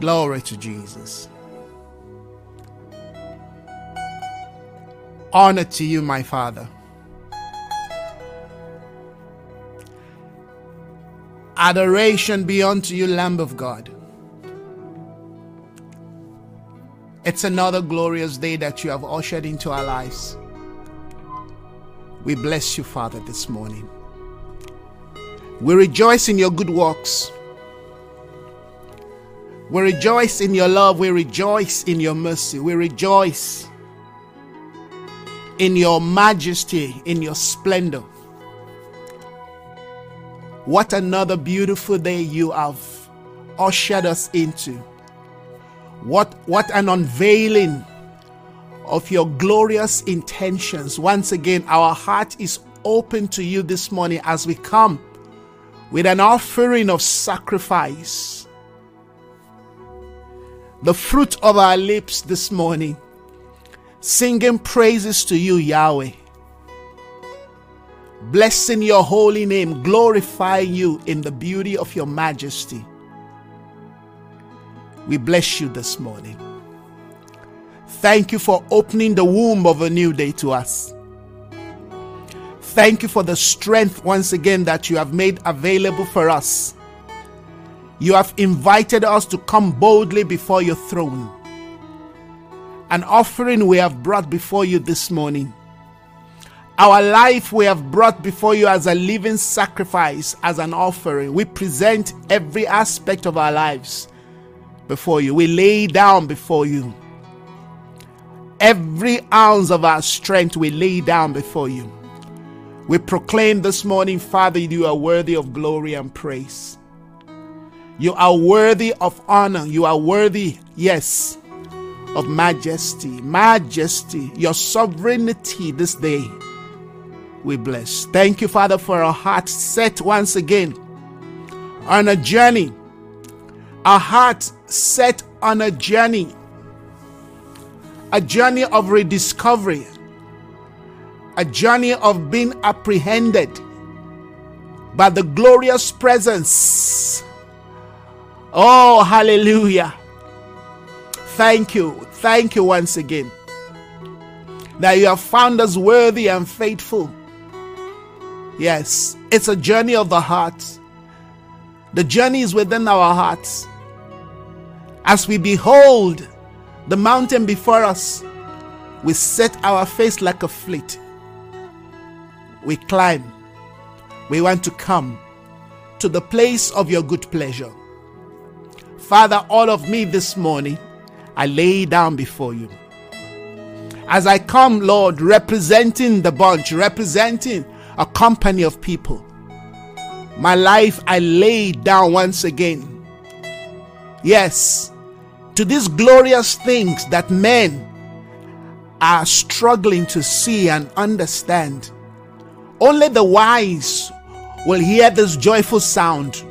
Glory to Jesus. Honor to you, my Father. Adoration be unto you, Lamb of God. It's another glorious day that you have ushered into our lives. We bless you, Father, this morning. We rejoice in your good works. We rejoice in your love. We rejoice in your mercy. We rejoice in your majesty, in your splendor. What another beautiful day you have ushered us into. What, what an unveiling of your glorious intentions. Once again, our heart is open to you this morning as we come with an offering of sacrifice. The fruit of our lips this morning, singing praises to you, Yahweh. Blessing your holy name, glorifying you in the beauty of your majesty. We bless you this morning. Thank you for opening the womb of a new day to us. Thank you for the strength once again that you have made available for us. You have invited us to come boldly before your throne. An offering we have brought before you this morning. Our life we have brought before you as a living sacrifice, as an offering. We present every aspect of our lives before you. We lay down before you. Every ounce of our strength we lay down before you. We proclaim this morning, Father, you are worthy of glory and praise. You are worthy of honor. You are worthy, yes, of majesty. Majesty, your sovereignty this day. We bless. Thank you, Father, for our hearts set once again on a journey. Our hearts set on a journey. A journey of rediscovery. A journey of being apprehended by the glorious presence. Oh, hallelujah. Thank you. Thank you once again that you have found us worthy and faithful. Yes, it's a journey of the heart. The journey is within our hearts. As we behold the mountain before us, we set our face like a fleet. We climb. We want to come to the place of your good pleasure. Father, all of me this morning, I lay down before you. As I come, Lord, representing the bunch, representing a company of people, my life I lay down once again. Yes, to these glorious things that men are struggling to see and understand. Only the wise will hear this joyful sound.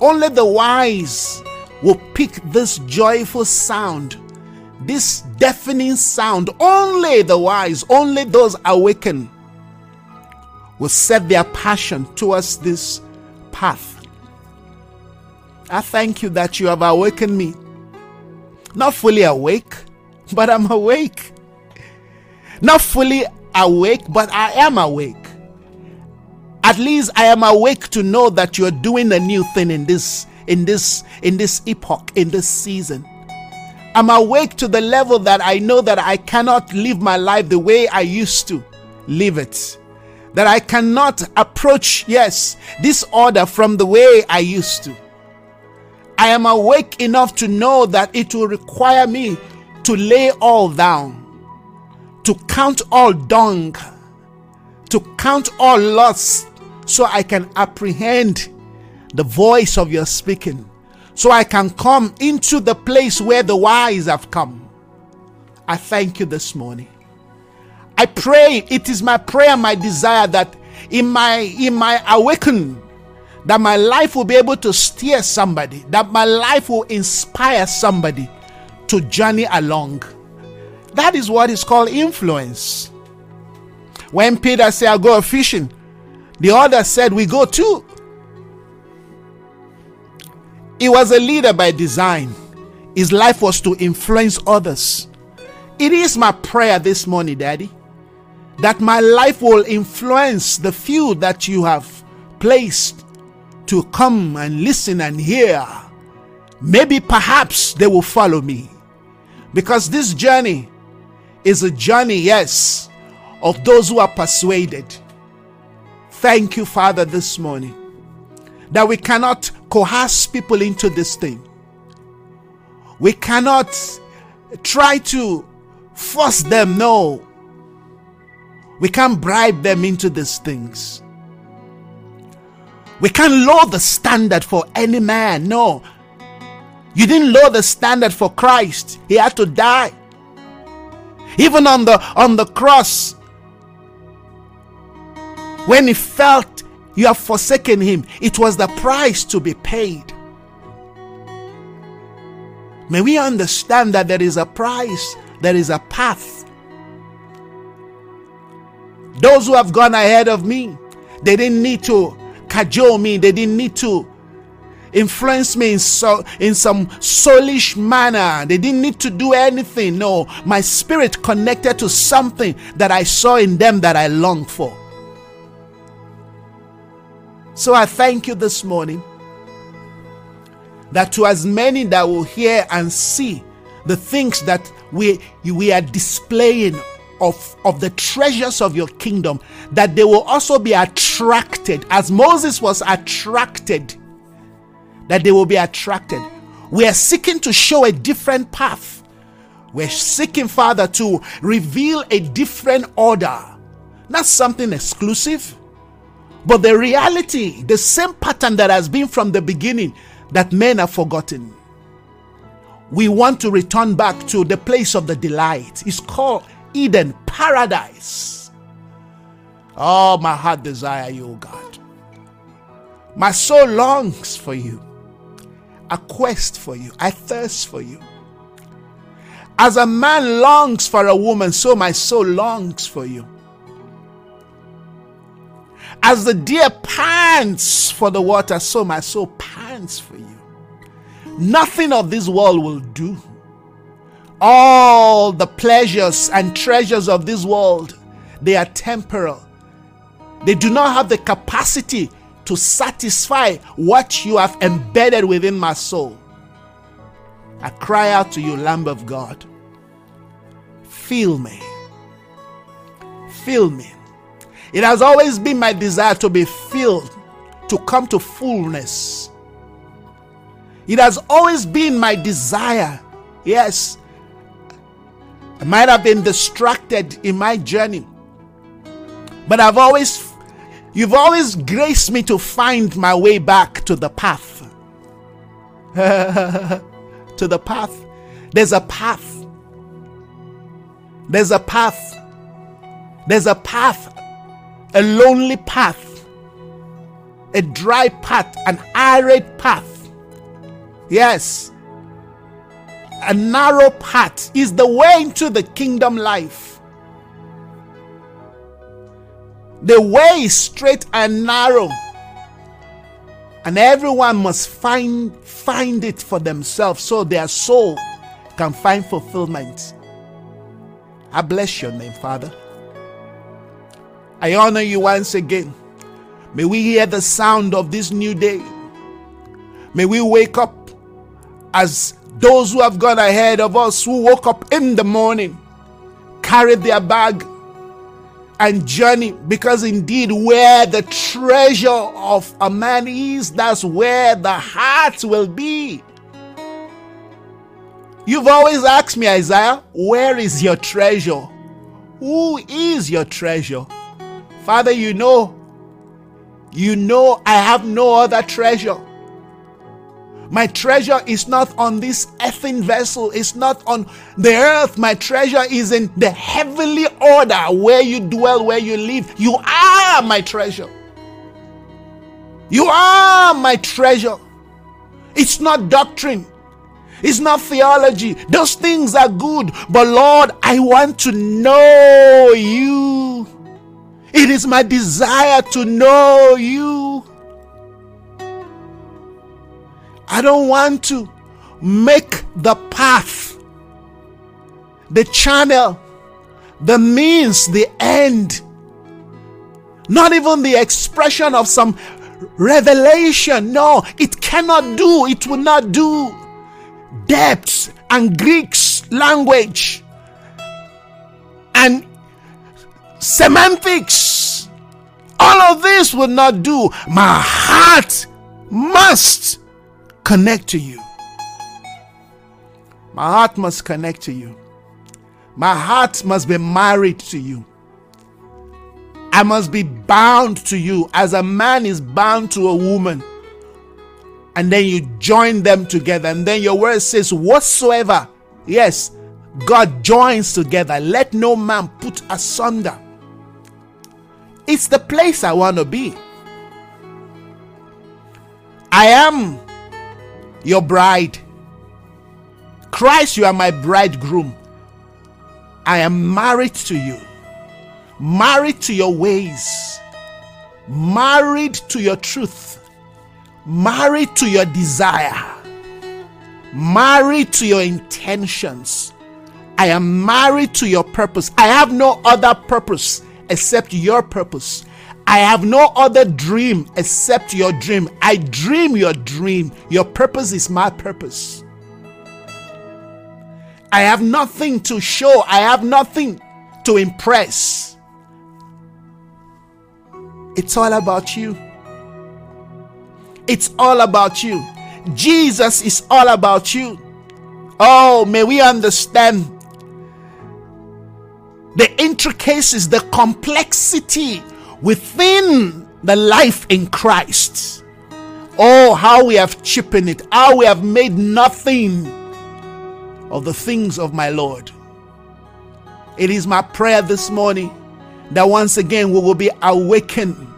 Only the wise will pick this joyful sound, this deafening sound. Only the wise, only those awakened will set their passion towards this path. I thank you that you have awakened me. Not fully awake, but I'm awake. Not fully awake, but I am awake. At least I am awake to know that you're doing a new thing in this in this in this epoch, in this season. I'm awake to the level that I know that I cannot live my life the way I used to live it. That I cannot approach, yes, this order from the way I used to. I am awake enough to know that it will require me to lay all down, to count all dung, to count all loss, so I can apprehend the voice of your speaking, so I can come into the place where the wise have come. I thank you this morning. I pray, it is my prayer, my desire that in my in my awakening, that my life will be able to steer somebody, that my life will inspire somebody to journey along. That is what is called influence. When Peter said, I'll go fishing, the other said, We go too. He was a leader by design. His life was to influence others. It is my prayer this morning, Daddy, that my life will influence the few that you have placed to come and listen and hear. Maybe perhaps they will follow me. Because this journey is a journey, yes, of those who are persuaded. Thank you, Father, this morning that we cannot coerce people into this thing. We cannot try to force them. No. We can't bribe them into these things. We can't lower the standard for any man. No. You didn't lower the standard for Christ. He had to die. Even on the on the cross, when he felt you have forsaken him, it was the price to be paid. May we understand that there is a price, there is a path. Those who have gone ahead of me, they didn't need to cajole me, they didn't need to influence me in, so, in some soulish manner. They didn't need to do anything. No, my spirit connected to something that I saw in them that I longed for. So I thank you this morning that to as many that will hear and see the things that we, we are displaying of, of the treasures of your kingdom, that they will also be attracted, as Moses was attracted, that they will be attracted. We are seeking to show a different path. We're seeking, Father, to reveal a different order, not something exclusive, but the reality, the same pattern that has been from the beginning, that men have forgotten. We want to return back to the place of the delight. It's called Eden, paradise. Oh, my heart desire you, God. My soul longs for you. A quest for you. I thirst for you. As a man longs for a woman, so my soul longs for you. As the deer pants for the water, so my soul pants for you. Nothing of this world will do. All the pleasures and treasures of this world, they are temporal. They do not have the capacity to satisfy what you have embedded within my soul. I cry out to you, Lamb of God. Fill me. Fill me. It has always been my desire to be filled, to come to fullness. It has always been my desire. Yes, I might have been distracted in my journey, but I've always, you've always graced me to find my way back to the path. to the path. There's a path. There's a path. There's a path a lonely path, a dry path, an arid path. Yes, a narrow path is the way into the kingdom life. The way is straight and narrow, and everyone must find find it for themselves so their soul can find fulfillment. I bless your name, Father. I honor you once again. May we hear the sound of this new day. May we wake up as those who have gone ahead of us, who woke up in the morning, carried their bag and journey, because indeed, where the treasure of a man is, that's where the heart will be. You've always asked me, Isaiah, where is your treasure? Who is your treasure? Father, you know, you know I have no other treasure. My treasure is not on this earthen vessel, it's not on the earth. My treasure is in the heavenly order where you dwell, where you live. You are my treasure. You are my treasure. It's not doctrine. It's not theology. Those things are good. But Lord, I want to know you. It is my desire to know you. I don't want to make the path, the channel, the means, the end. Not even the expression of some revelation. No, it cannot do, it will not do. Depths and Greek's language and semantics. All of this will not do. My heart must connect to you. My heart must connect to you. My heart must be married to you. I must be bound to you as a man is bound to a woman. And then you join them together. And then your word says, Whatsoever, yes, God joins together. Let no man put asunder. It's the place I want to be. I am your bride. Christ, you are my bridegroom. I am married to you, married to your ways, married to your truth, married to your desire, married to your intentions. I am married to your purpose. I have no other purpose except your purpose. I have no other dream except your dream. I dream your dream. Your purpose is my purpose. I have nothing to show, I have nothing to impress. It's all about you. It's all about you. Jesus is all about you. Oh, may we understand the intricacies, the complexity within the life in Christ. Oh, how we have chipped it, how we have made nothing of the things of my Lord. It is my prayer this morning that once again we will be awakened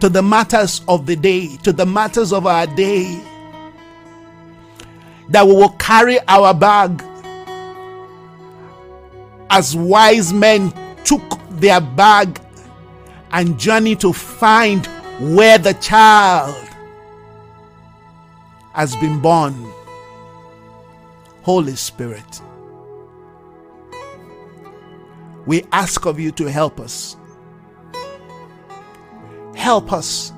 to the matters of the day, to the matters of our day, that we will carry our bag as wise men took their bag and journeyed to find where the child has been born. Holy Spirit, we ask of you to help us. Help us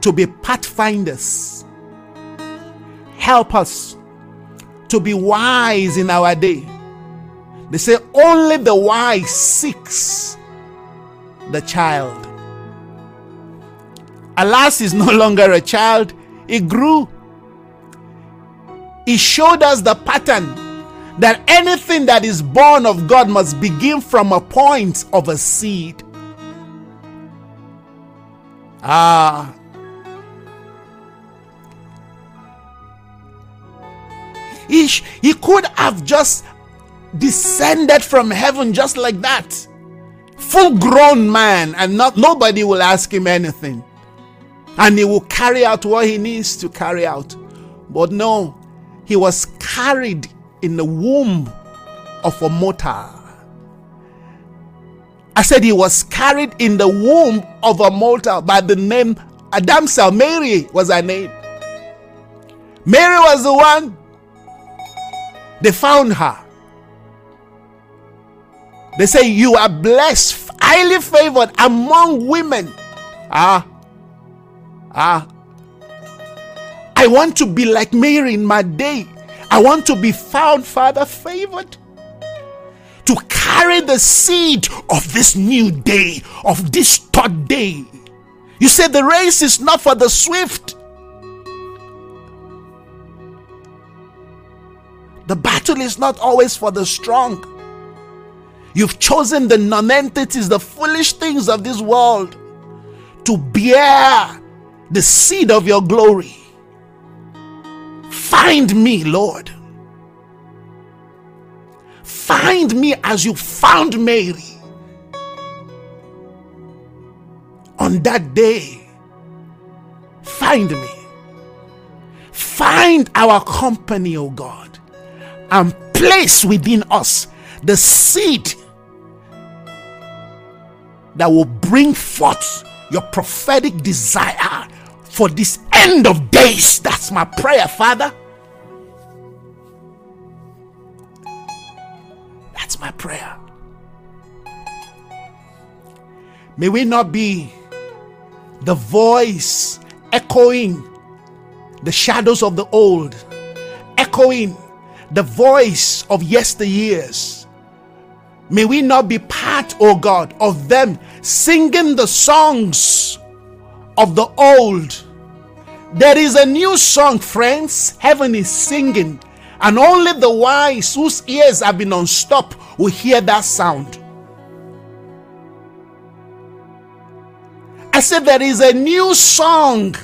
to be pathfinders. Help us to be wise in our day. They say only the wise seeks the child. Alas, he's no longer a child, he grew he showed us the pattern that anything that is born of God must begin from a point of a seed. Ah. He, he could have just descended from heaven just like that. Full grown man, and not nobody will ask him anything. And he will carry out what he needs to carry out. But no, he was carried in the womb of a mortal. I said he was carried in the womb of a mortal by the name Adamsel. Mary was her name. Mary was the one. They found her. They say, You are blessed, highly favored among women. Ah, ah, I want to be like Mary in my day. I want to be found, Father, favored. To carry the seed of this new day, of this third day. You said the race is not for the swift. The battle is not always for the strong. You've chosen the nonentities, the foolish things of this world to bear the seed of your glory. Find me, Lord. Find me as you found Mary. On that day, find me. Find our company, O God, and place within us the seed that will bring forth your prophetic desire for this end of days. That's my prayer, Father. That's my prayer. May we not be the voice echoing the shadows of the old, echoing the voice of yesteryears. May we not be part, O oh God, of them singing the songs of the old. There is a new song, friends. Heaven is singing, and only the wise whose ears have been unstopped will hear that sound. I said, There is a new song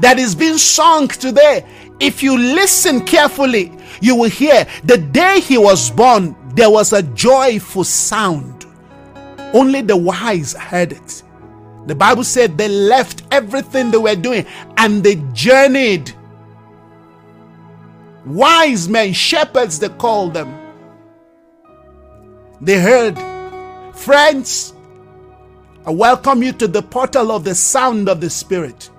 that is being sung today. If you listen carefully, you will hear the day he was born, there was a joyful sound. Only the wise heard it. The Bible said they left everything they were doing and they journeyed. Wise men, shepherds, they called them. They heard, Friends, I welcome you to the portal of the sound of the Spirit.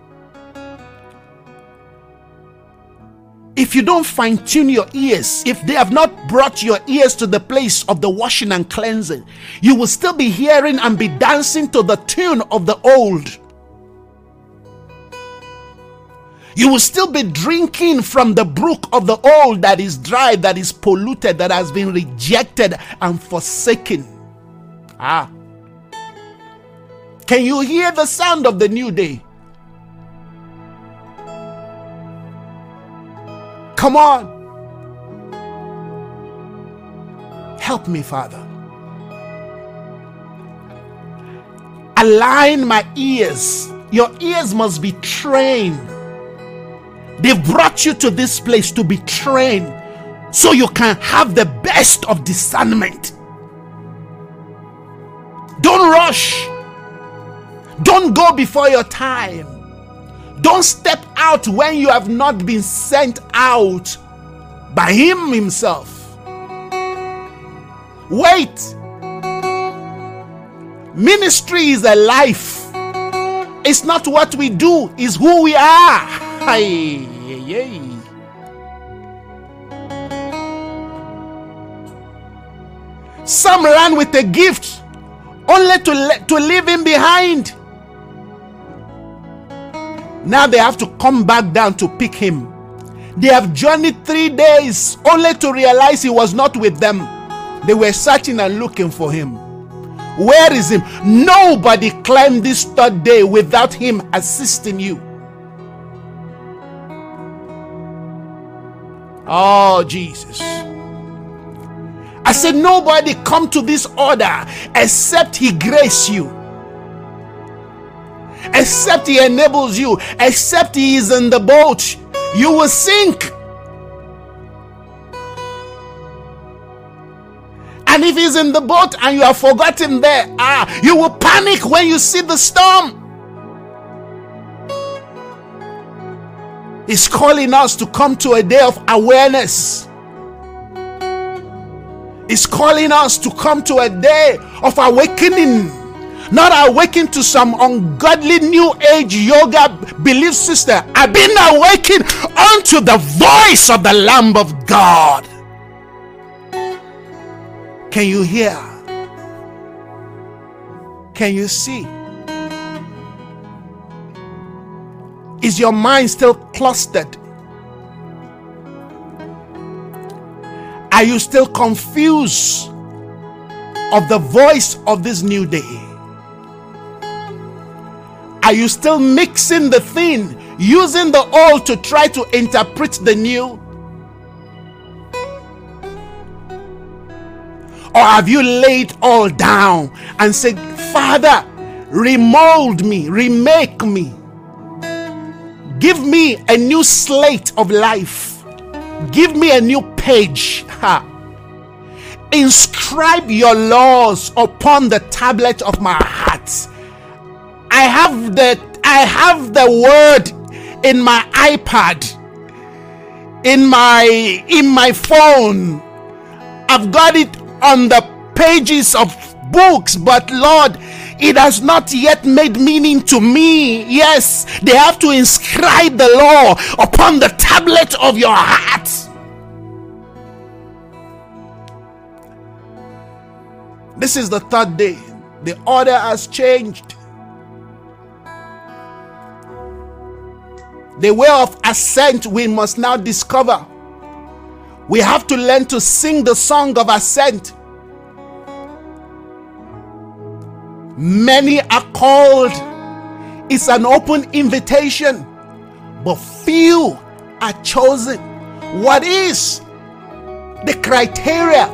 If you don't fine tune your ears, if they have not brought your ears to the place of the washing and cleansing, you will still be hearing and be dancing to the tune of the old. You will still be drinking from the brook of the old that is dry, that is polluted, that has been rejected and forsaken. Ah. Can you hear the sound of the new day? Come on. Help me, Father. Align my ears. Your ears must be trained. They've brought you to this place to be trained so you can have the best of discernment. Don't rush. Don't go before your time. Don't step out when you have not been sent out by Him Himself. Wait. Ministry is a life. It's not what we do, it's who we are. Hey, hey, Some ran with a gift only to, to leave him behind. Now they have to come back down to pick him. They have journeyed three days only to realize he was not with them. They were searching and looking for him. Where is him? Nobody climbed this third day without him assisting you. Oh, Jesus. I said, nobody come to this order except he grace you except He enables you, except He is in the boat, you will sink. And if He's in the boat and you have forgotten there, ah, you will panic when you see the storm. He's calling us to come to a day of awareness. He's calling us to come to a day of awakening not awakened to some ungodly new age yoga belief system. I've been awakened unto the voice of the Lamb of God. Can you hear? Can you see? Is your mind still clustered? Are you still confused of the voice of this new day? Are you still mixing the thing, using the old to try to interpret the new? Or have you laid all down and said, Father, remold me, remake me, give me a new slate of life, give me a new page. Ha. Inscribe your laws upon the tablet of my heart I have the I have the word in my iPad in my in my phone I've got it on the pages of books but Lord it has not yet made meaning to me. Yes, they have to inscribe the law upon the tablet of your heart. This is the third day. The order has changed. The way of ascent we must now discover. We have to learn to sing the song of ascent. Many are called. It's an open invitation, but few are chosen. What is the criteria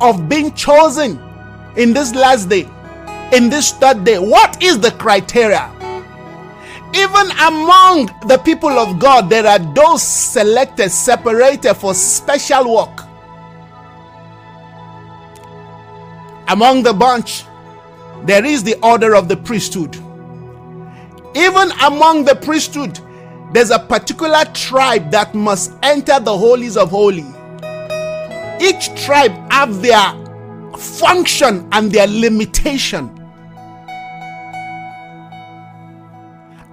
of being chosen in this last day, in this third day? What is the criteria? Even among the people of God, there are those selected, separated for special work. Among the bunch, there is the order of the priesthood. Even among the priesthood, there's a particular tribe that must enter the holies of holy. Each tribe have their function and their limitation.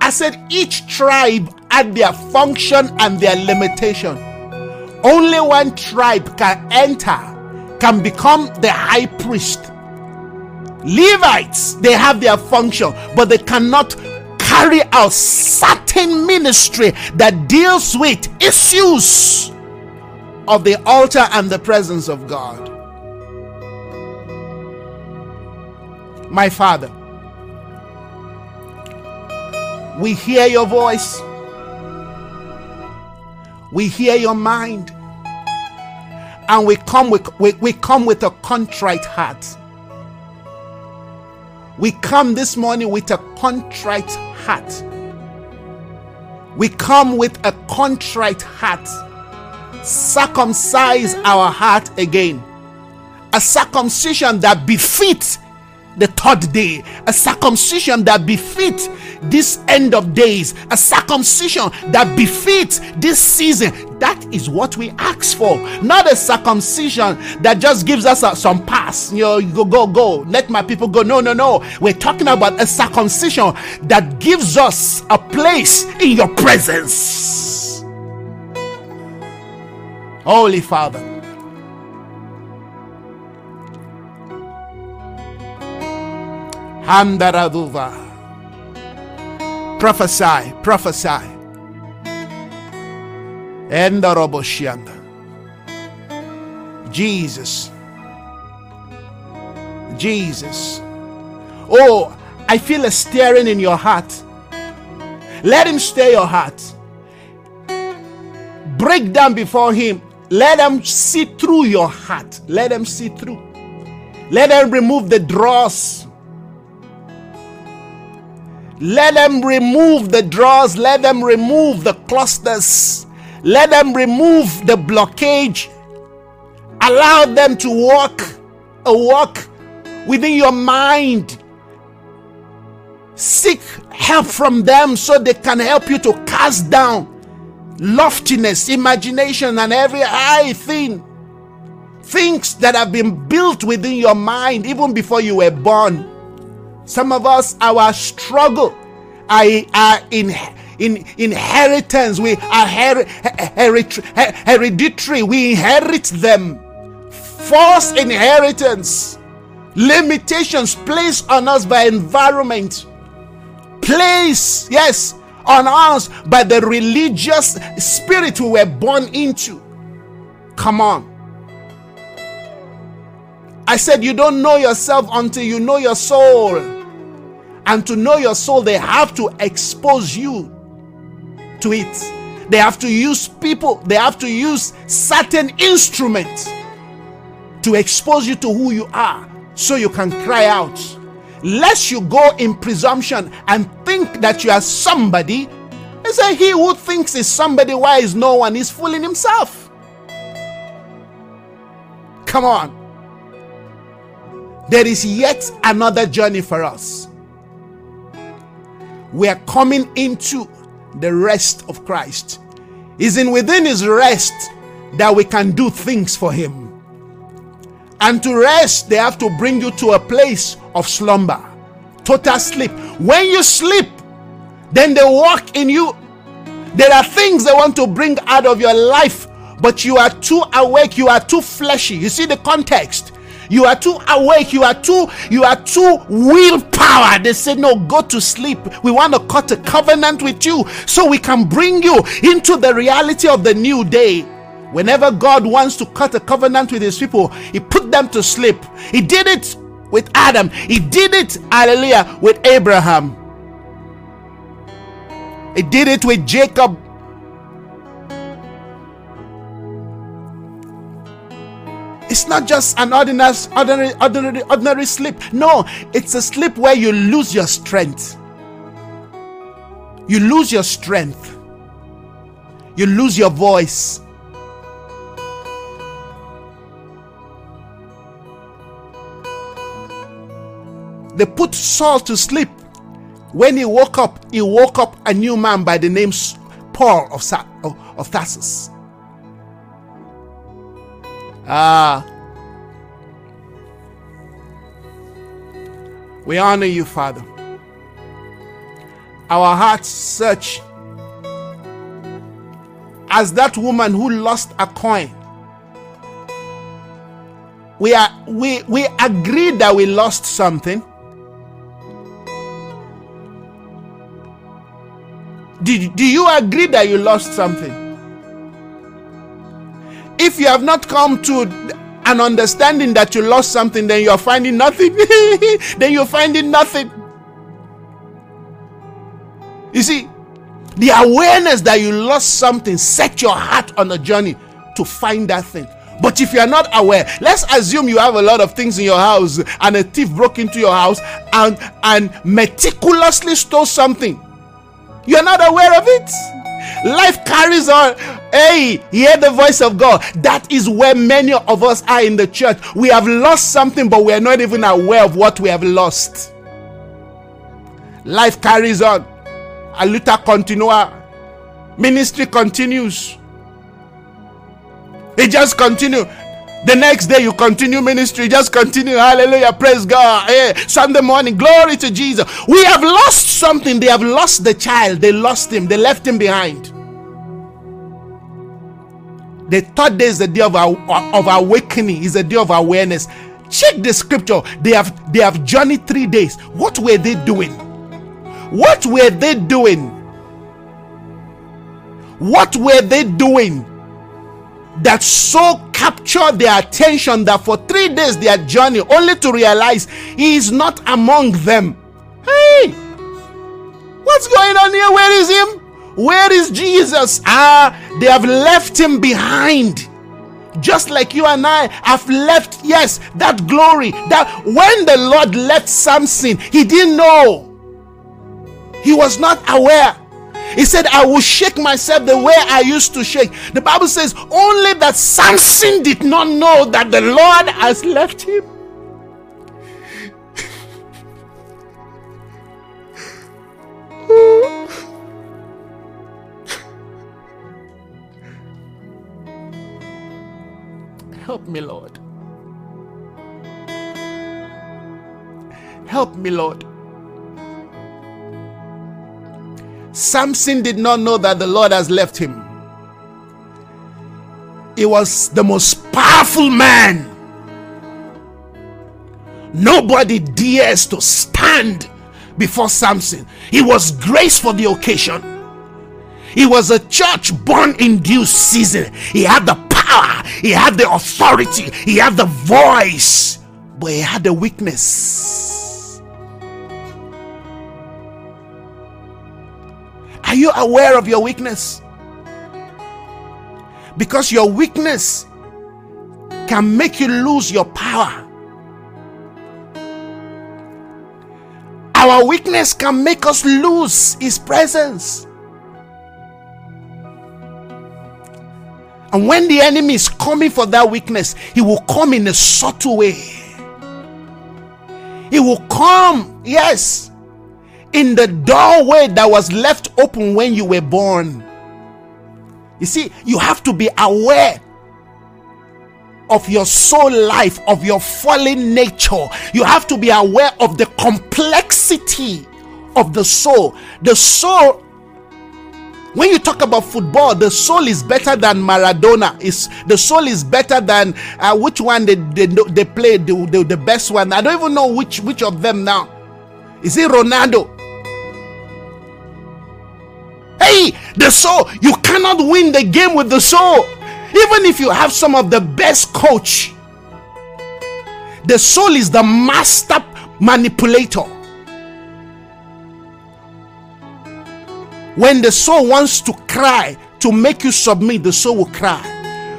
I said each tribe had their function and their limitation. Only one tribe can enter, can become the high priest. Levites, they have their function, but they cannot carry out certain ministry that deals with issues of the altar and the presence of God. My Father, we hear your voice. We hear your mind. And we come with we, we come with a contrite heart. We come this morning with a contrite heart. We come with a contrite heart. Circumcise our heart again. A circumcision that befits the third day, a circumcision that befits this end of days, a circumcision that befits this season. That is what we ask for, not a circumcision that just gives us a, some pass. You know, go, go, go, let my people go. No, no, no. We're talking about a circumcision that gives us a place in your presence. Holy Father. Handaraduva. Prophesy, prophesy. Endaroboshianda. Jesus. Jesus. Oh, I feel a stirring in your heart. Let him stir your heart. Break down before him. Let him see through your heart. Let him see through. Let him remove the dross let them remove the drawers. Let them remove the clusters. Let them remove the blockage. Allow them to walk a walk within your mind. Seek help from them so they can help you to cast down loftiness, imagination, and every high thing. Things that have been built within your mind even before you were born some of us, our struggle I are in, in inheritance. We are her, her, hereditary. We inherit them. False inheritance. Limitations placed on us by environment. Place, yes, on us by the religious spirit we were born into. Come on. I said, You don't know yourself until you know your soul. And to know your soul, they have to expose you to it. They have to use people, they have to use certain instruments to expose you to who you are so you can cry out. Lest you go in presumption and think that you are somebody. They say, He who thinks is somebody, is no one? He's fooling himself. Come on. There is yet another journey for us we are coming into the rest of Christ. Is in within his rest that we can do things for him. And to rest, they have to bring you to a place of slumber. total sleep. When you sleep, then they walk in you. There are things they want to bring out of your life, but you are too awake, you are too fleshy. You see the context. You are too awake, you are too you are too willpower. They say no, go to sleep. We want to cut a covenant with you so we can bring you into the reality of the new day. Whenever God wants to cut a covenant with his people, he put them to sleep. He did it with Adam. He did it, hallelujah, with Abraham. He did it with Jacob. It's not just an ordinary, ordinary, ordinary, ordinary sleep. No, it's a sleep where you lose your strength. You lose your strength. You lose your voice. They put Saul to sleep. When he woke up, he woke up a new man by the name Paul of, of Tarsus. Ah. We honor you, Father. Our hearts search as that woman who lost a coin. We are we we agreed that we lost something Do, do you agree that you lost something? If you have not come to an understanding that you lost something, then you're finding nothing. then you're finding nothing. You see, the awareness that you lost something set your heart on a journey to find that thing. But if you are not aware, let's assume you have a lot of things in your house and a thief broke into your house and, and meticulously stole something. You're not aware of it. Life carries on. Hey, hear the voice of God. That is where many of us are in the church. We have lost something, but we are not even aware of what we have lost. Life carries on. A luta continua. Ministry continues. It just continue. The next day you continue ministry, just continue. Hallelujah. Praise God. Hey, Sunday morning, glory to Jesus. We have lost something. They have lost the child. They lost him. They left him behind. The third day is the day of, of awakening, is the day of awareness. Check the scripture. They have they have journeyed three days. What were they doing? What were they doing? What were they doing? That so captured their attention that for three days their journey only to realize he is not among them. Hey, what's going on here? Where is him? Where is Jesus? Ah, they have left him behind. Just like you and I have left, yes, that glory. That when the Lord left Samson, he didn't know. He was not aware he said, I will shake myself the way I used to shake. The Bible says only that Samson did not know that the Lord has left him. Help me, Lord. Help me, Lord. Samson did not know that the Lord has left him. He was the most powerful man. Nobody dares to stand before Samson. He was graced for the occasion. He was a church born in due season. He had the power, he had the authority, he had the voice, but he had the weakness. Are you aware of your weakness? Because your weakness can make you lose your power. Our weakness can make us lose His presence. And when the enemy is coming for that weakness, he will come in a subtle way. He will come, yes, in the doorway that was left open when you were born. You see, you have to be aware. of your soul life, of your fallen nature. You have to be aware of the complexity of the soul. The soul when you talk about football, the soul is better than Maradona. Is the soul is better than uh, which one they they, they play the, the, the best one? I don't even know which which of them now. Is it Ronaldo? Hey, the soul, you cannot win the game with the soul. Even if you have some of the best coach, the soul is the master manipulator. When the soul wants to cry to make you submit, the soul will cry.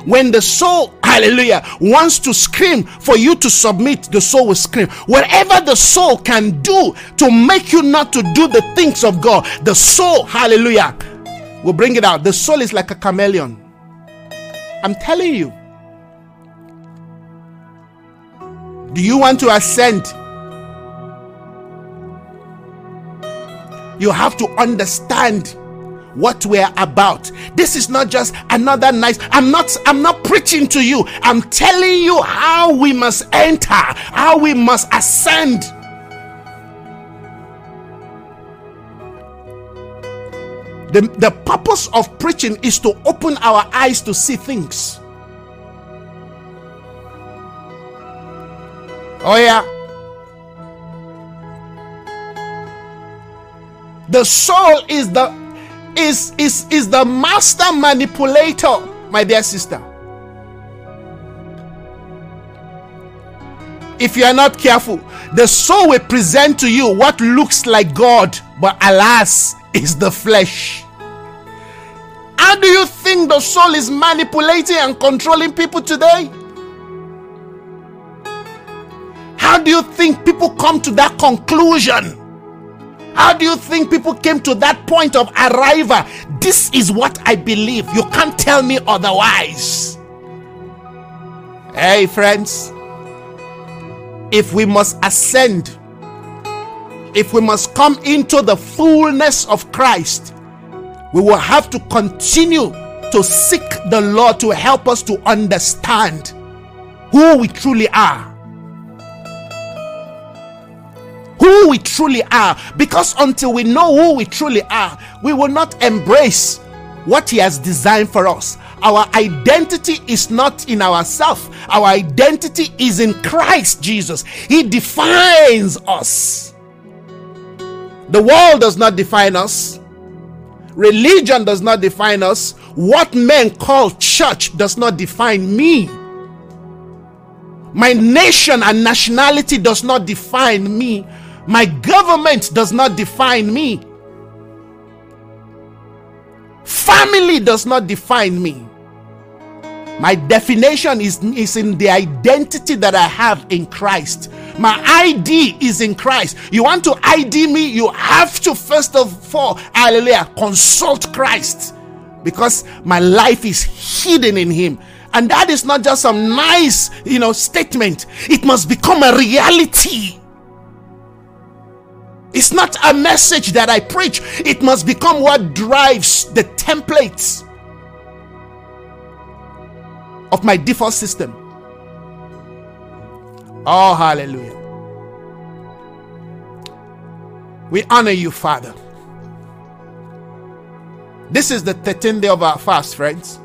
When the soul, hallelujah, wants to scream for you to submit, the soul will scream. Whatever the soul can do to make you not to do the things of God, the soul, hallelujah, will bring it out. The soul is like a chameleon. I'm telling you. Do you want to ascend? You have to understand what we're about. This is not just another nice I'm not I'm not preaching to you. I'm telling you how we must enter, how we must ascend. The, the purpose of preaching is to open our eyes to see things. Oh, yeah. The soul is the is is is the master manipulator, my dear sister. If you are not careful, the soul will present to you what looks like God, but alas, is the flesh. How do you think the soul is manipulating and controlling people today? How do you think people come to that conclusion? How do you think people came to that point of arrival? This is what I believe. You can't tell me otherwise. Hey, friends, if we must ascend, if we must come into the fullness of Christ, we will have to continue to seek the Lord to help us to understand who we truly are who we truly are. Because until we know who we truly are, we will not embrace what He has designed for us. Our identity is not in ourselves, our identity is in Christ Jesus. He defines us. The world does not define us. Religion does not define us. What men call church does not define me. My nation and nationality does not define me. My government does not define me. Family does not define me. My definition is, is in the identity that I have in Christ. My ID is in Christ. You want to ID me, you have to first of all, hallelujah, consult Christ because my life is hidden in Him. And that is not just some nice, you know, statement, it must become a reality. It's not a message that I preach, it must become what drives the templates of my default system. Oh, hallelujah. We honor you, Father. This is the 13th day of our fast, friends.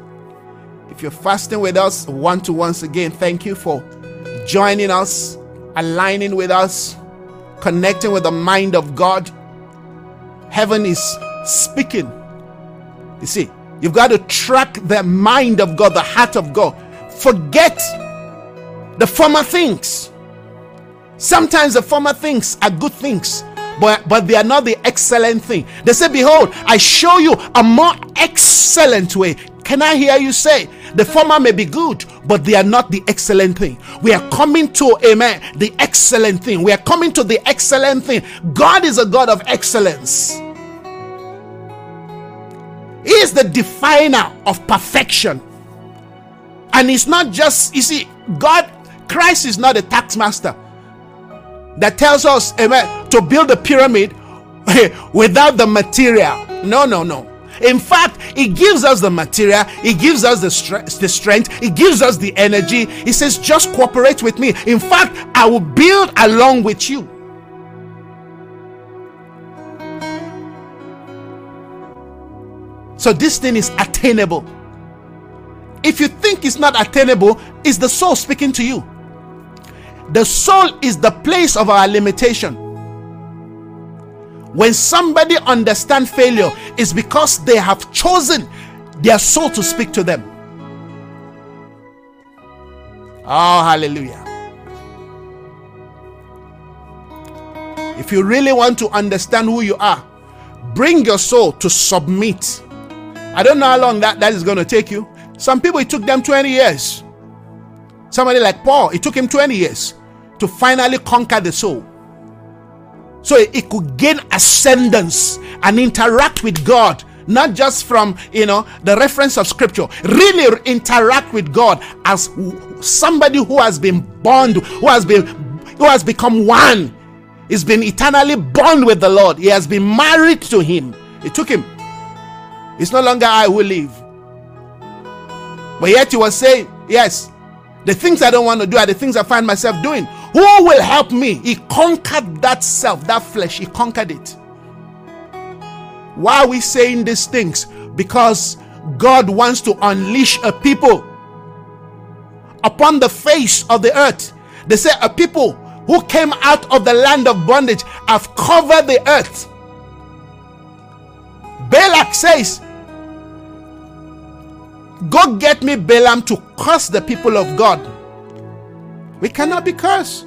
If you're fasting with us, want to once again thank you for joining us, aligning with us connecting with the mind of God, heaven is speaking. You see, you've got to track the mind of God, the heart of God. Forget the former things. Sometimes the former things are good things, but, but they are not the excellent thing. They say, Behold, I show you a more excellent way. Can I hear you say, the former may be good, but they are not the excellent thing. We are coming to, amen, the excellent thing. We are coming to the excellent thing. God is a God of excellence. He is the definer of perfection. And it's not just, you see, God, Christ is not a tax master that tells us, amen, to build a pyramid without the material. No, no, no. In fact, it gives us the material, it gives us the, stre- the strength, it gives us the energy. He says, just cooperate with me. In fact, I will build along with you. So this thing is attainable. If you think it's not attainable, it's the soul speaking to you. The soul is the place of our limitation. When somebody understands failure, it's because they have chosen their soul to speak to them. Oh, hallelujah. If you really want to understand who you are, bring your soul to submit. I don't know how long that, that is going to take you. Some people, it took them 20 years. Somebody like Paul, it took him 20 years to finally conquer the soul. So it could gain ascendance and interact with God, not just from you know the reference of scripture, really interact with God as somebody who has been bond, who has been who has become one. He's been eternally bond with the Lord. He has been married to him. It took him. It's no longer I who live. But yet he was saying, Yes, the things I don't want to do are the things I find myself doing. Who will help me? He conquered that self, that flesh. He conquered it. Why are we saying these things? Because God wants to unleash a people upon the face of the earth. They say a people who came out of the land of bondage have covered the earth. Balak says, Go get me Balaam to curse the people of God. We cannot be cursed.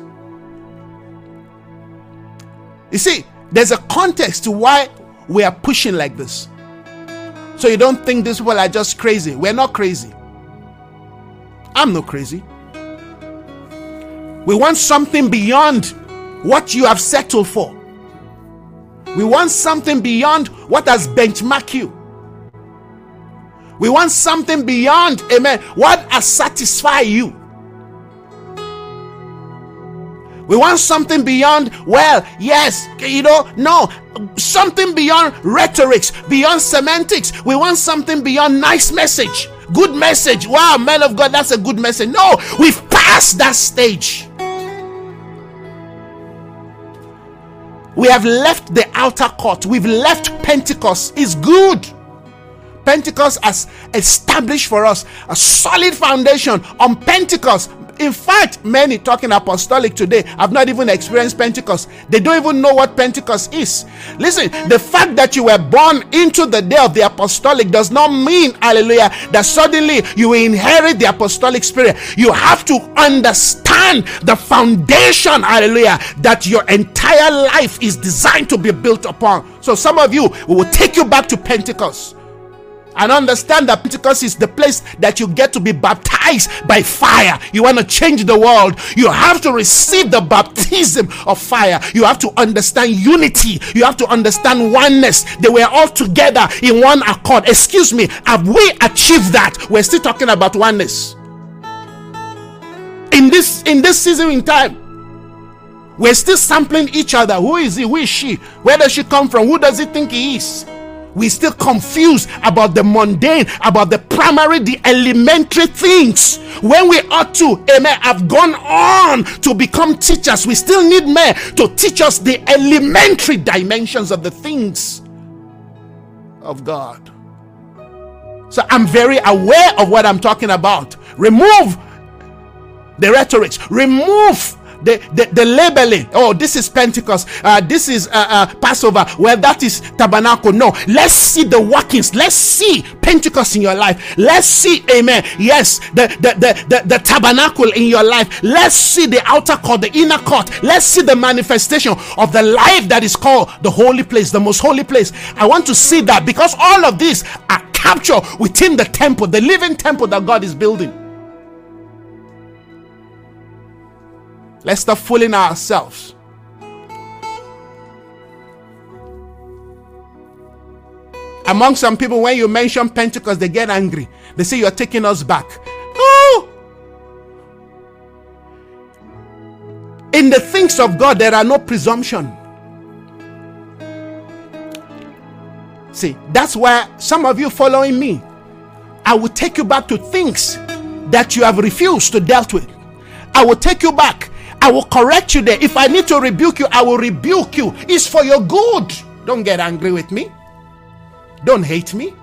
You see, there's a context to why we are pushing like this. So you don't think these people are just crazy. We're not crazy. I'm not crazy. We want something beyond what you have settled for. We want something beyond what has benchmarked you. We want something beyond, amen, what has satisfied you. We want something beyond, well, yes, you know, no, something beyond rhetorics, beyond semantics. We want something beyond nice message, good message. Wow, man of God, that's a good message. No, we've passed that stage. We have left the outer court. We've left Pentecost. It's good. Pentecost has established for us a solid foundation on Pentecost. In fact, many talking apostolic today have not even experienced Pentecost. They don't even know what Pentecost is. Listen, the fact that you were born into the day of the apostolic does not mean, hallelujah, that suddenly you will inherit the apostolic spirit. You have to understand the foundation, hallelujah, that your entire life is designed to be built upon. So, some of you, we will take you back to Pentecost and understand that Pentecost is the place that you get to be baptized by fire. You want to change the world, you have to receive the baptism of fire. You have to understand unity, you have to understand oneness. They were all together in one accord. Excuse me, have we achieved that? We're still talking about oneness. In this in this season in time, we're still sampling each other. Who is he? Who is she? Where does she come from? Who does he think he is? We still confused about the mundane, about the primary, the elementary things. When we ought to, amen, have gone on to become teachers, we still need men to teach us the elementary dimensions of the things of God. So I'm very aware of what I'm talking about. Remove the rhetorics, remove the, the, the labeling. Oh this is pentecost. Uh, this is uh, uh, passover. Well that is tabernacle. No. Let's see the workings. Let's see pentecost in your life. Let's see amen. Yes the the, the, the, the tabernacle in your life. Let's see the outer court the inner court. Let's see the manifestation of the life that is called the holy place the most holy place. I want to see that because all of these are captured within the temple the living temple that god is building Let's stop fooling ourselves. Among some people, when you mention Pentecost, they get angry. They say you're taking us back. Oh! In the things of God, there are no presumption. See, that's why some of you following me, I will take you back to things that you have refused to dealt with. I will take you back. I will correct you there. If I need to rebuke you, I will rebuke you. It's for your good. Don't get angry with me. Don't hate me.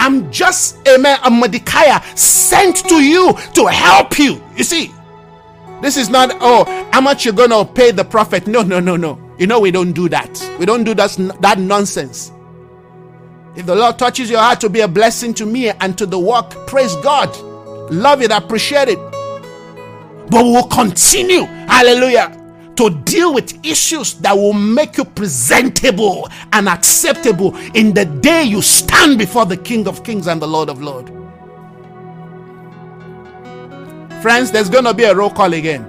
I'm just, amen, a Mordecai sent to you to help you. You see, this is not, oh, how much you're going to pay the prophet. No, no, no, no. You know, we don't do that. We don't do that, that nonsense. If the Lord touches your heart to be a blessing to me and to the work, praise God. Love it, appreciate it. But we will continue, hallelujah, to deal with issues that will make you presentable and acceptable in the day you stand before the King of Kings and the Lord of Lords. Friends, there's going to be a roll call again.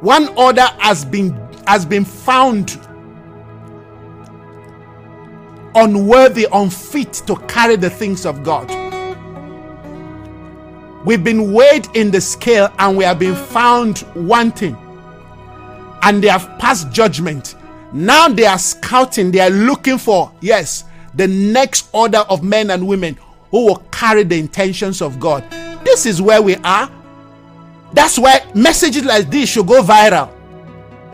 One order has been has been found unworthy, unfit to carry the things of God. We've been weighed in the scale and we have been found wanting. And they have passed judgment. Now they are scouting, they are looking for, yes, the next order of men and women who will carry the intentions of God. This is where we are. That's why messages like this should go viral.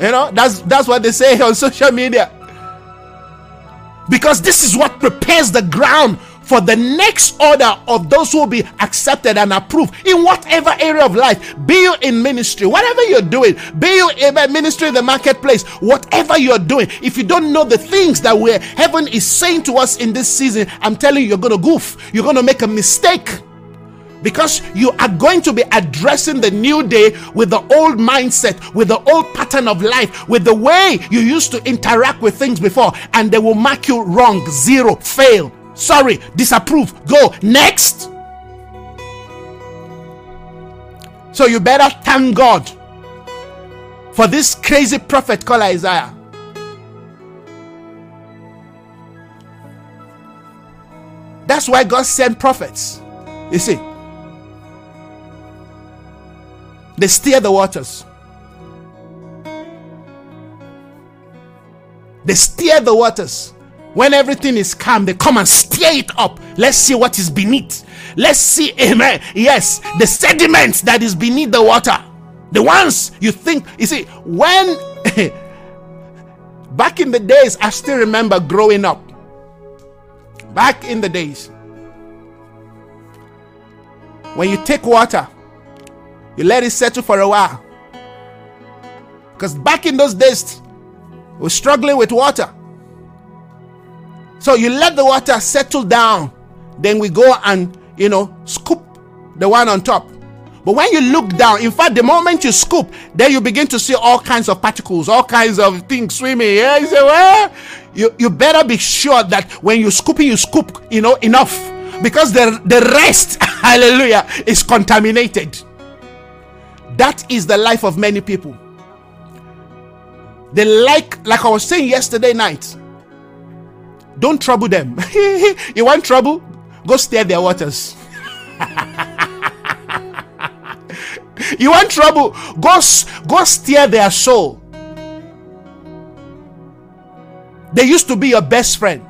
You know, that's that's what they say on social media. Because this is what prepares the ground for the next order of those who will be accepted and approved in whatever area of life. Be you in ministry, whatever you're doing, be you in ministry in the marketplace, whatever you're doing. If you don't know the things that we heaven is saying to us in this season, I'm telling you, you're gonna goof, you're gonna make a mistake. Because you are going to be addressing the new day with the old mindset, with the old pattern of life, with the way you used to interact with things before, and they will mark you wrong, zero, fail, sorry, disapprove, go next. So you better thank God for this crazy prophet called Isaiah. That's why God sent prophets. You see, They steer the waters. They steer the waters. When everything is calm, they come and steer it up. Let's see what is beneath. Let's see, amen. Yes, the sediments that is beneath the water. The ones you think, you see, when back in the days, I still remember growing up. Back in the days, when you take water, you let it settle for a while. Because back in those days, we were struggling with water. So you let the water settle down. Then we go and, you know, scoop the one on top. But when you look down, in fact, the moment you scoop, then you begin to see all kinds of particles, all kinds of things swimming. Yeah, you say, well, you, you better be sure that when you scooping, you scoop, you know, enough. Because the, the rest, hallelujah, is contaminated. That is the life of many people. They like, like I was saying yesterday night, don't trouble them. you want trouble? Go stir their waters. you want trouble? Go, go steer their soul. They used to be your best friend.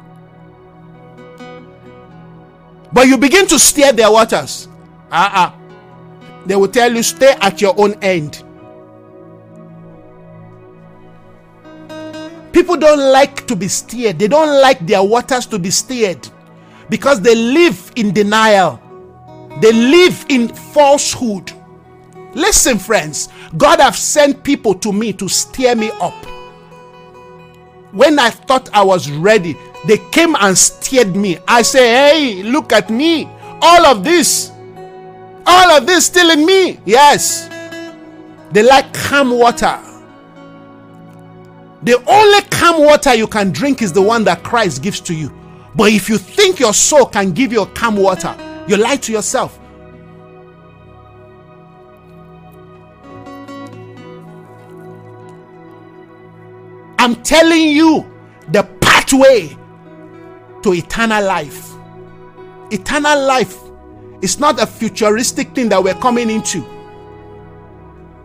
But you begin to steer their waters. Uh uh they will tell you stay at your own end. People don't like to be steered, they don't like their waters to be steered because they live in denial, they live in falsehood. Listen, friends, God have sent people to me to steer me up. When I thought I was ready, they came and steered me. I say, Hey, look at me. All of this all of this still in me. Yes. They like calm water. The only calm water you can drink is the one that Christ gives to you. But if you think your soul can give you calm water, you lie to yourself. I'm telling you the pathway to eternal life. Eternal life is not a futuristic thing that we're coming into.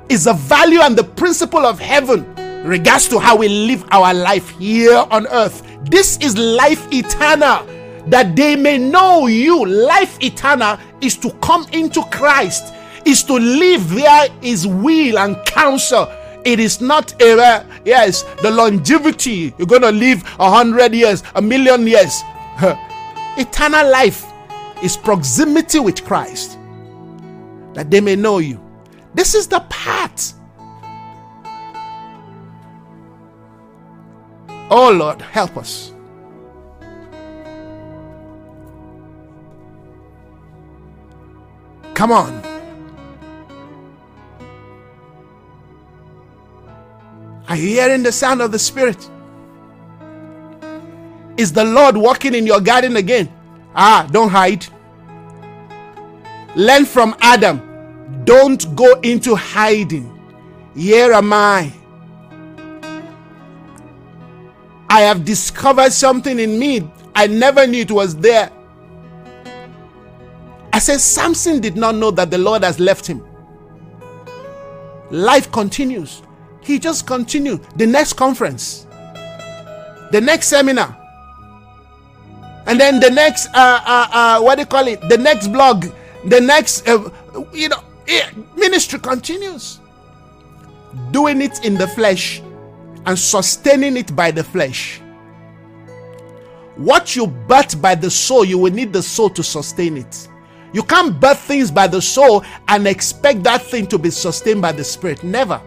It's the value and the principle of heaven regards to how we live our life here on earth. This is life eternal, that they may know you. Life eternal is to come into Christ, is to live there His will and counsel. It is not a uh, yes, the longevity. You're gonna live a hundred years, a million years. Eternal life is proximity with Christ, that they may know you. This is the path Oh Lord, help us. Come on. Are you hearing the sound of the Spirit? Is the Lord walking in your garden again? Ah, don't hide. Learn from Adam. Don't go into hiding. Here am I. I have discovered something in me I never knew it was there. I said, Samson did not know that the Lord has left him. Life continues. He just continued. The next conference, the next seminar, and then the next, uh, uh, uh, what do you call it? The next blog, the next, uh, you know, ministry continues. Doing it in the flesh and sustaining it by the flesh. What you birth by the soul, you will need the soul to sustain it. You can't birth things by the soul and expect that thing to be sustained by the spirit. Never.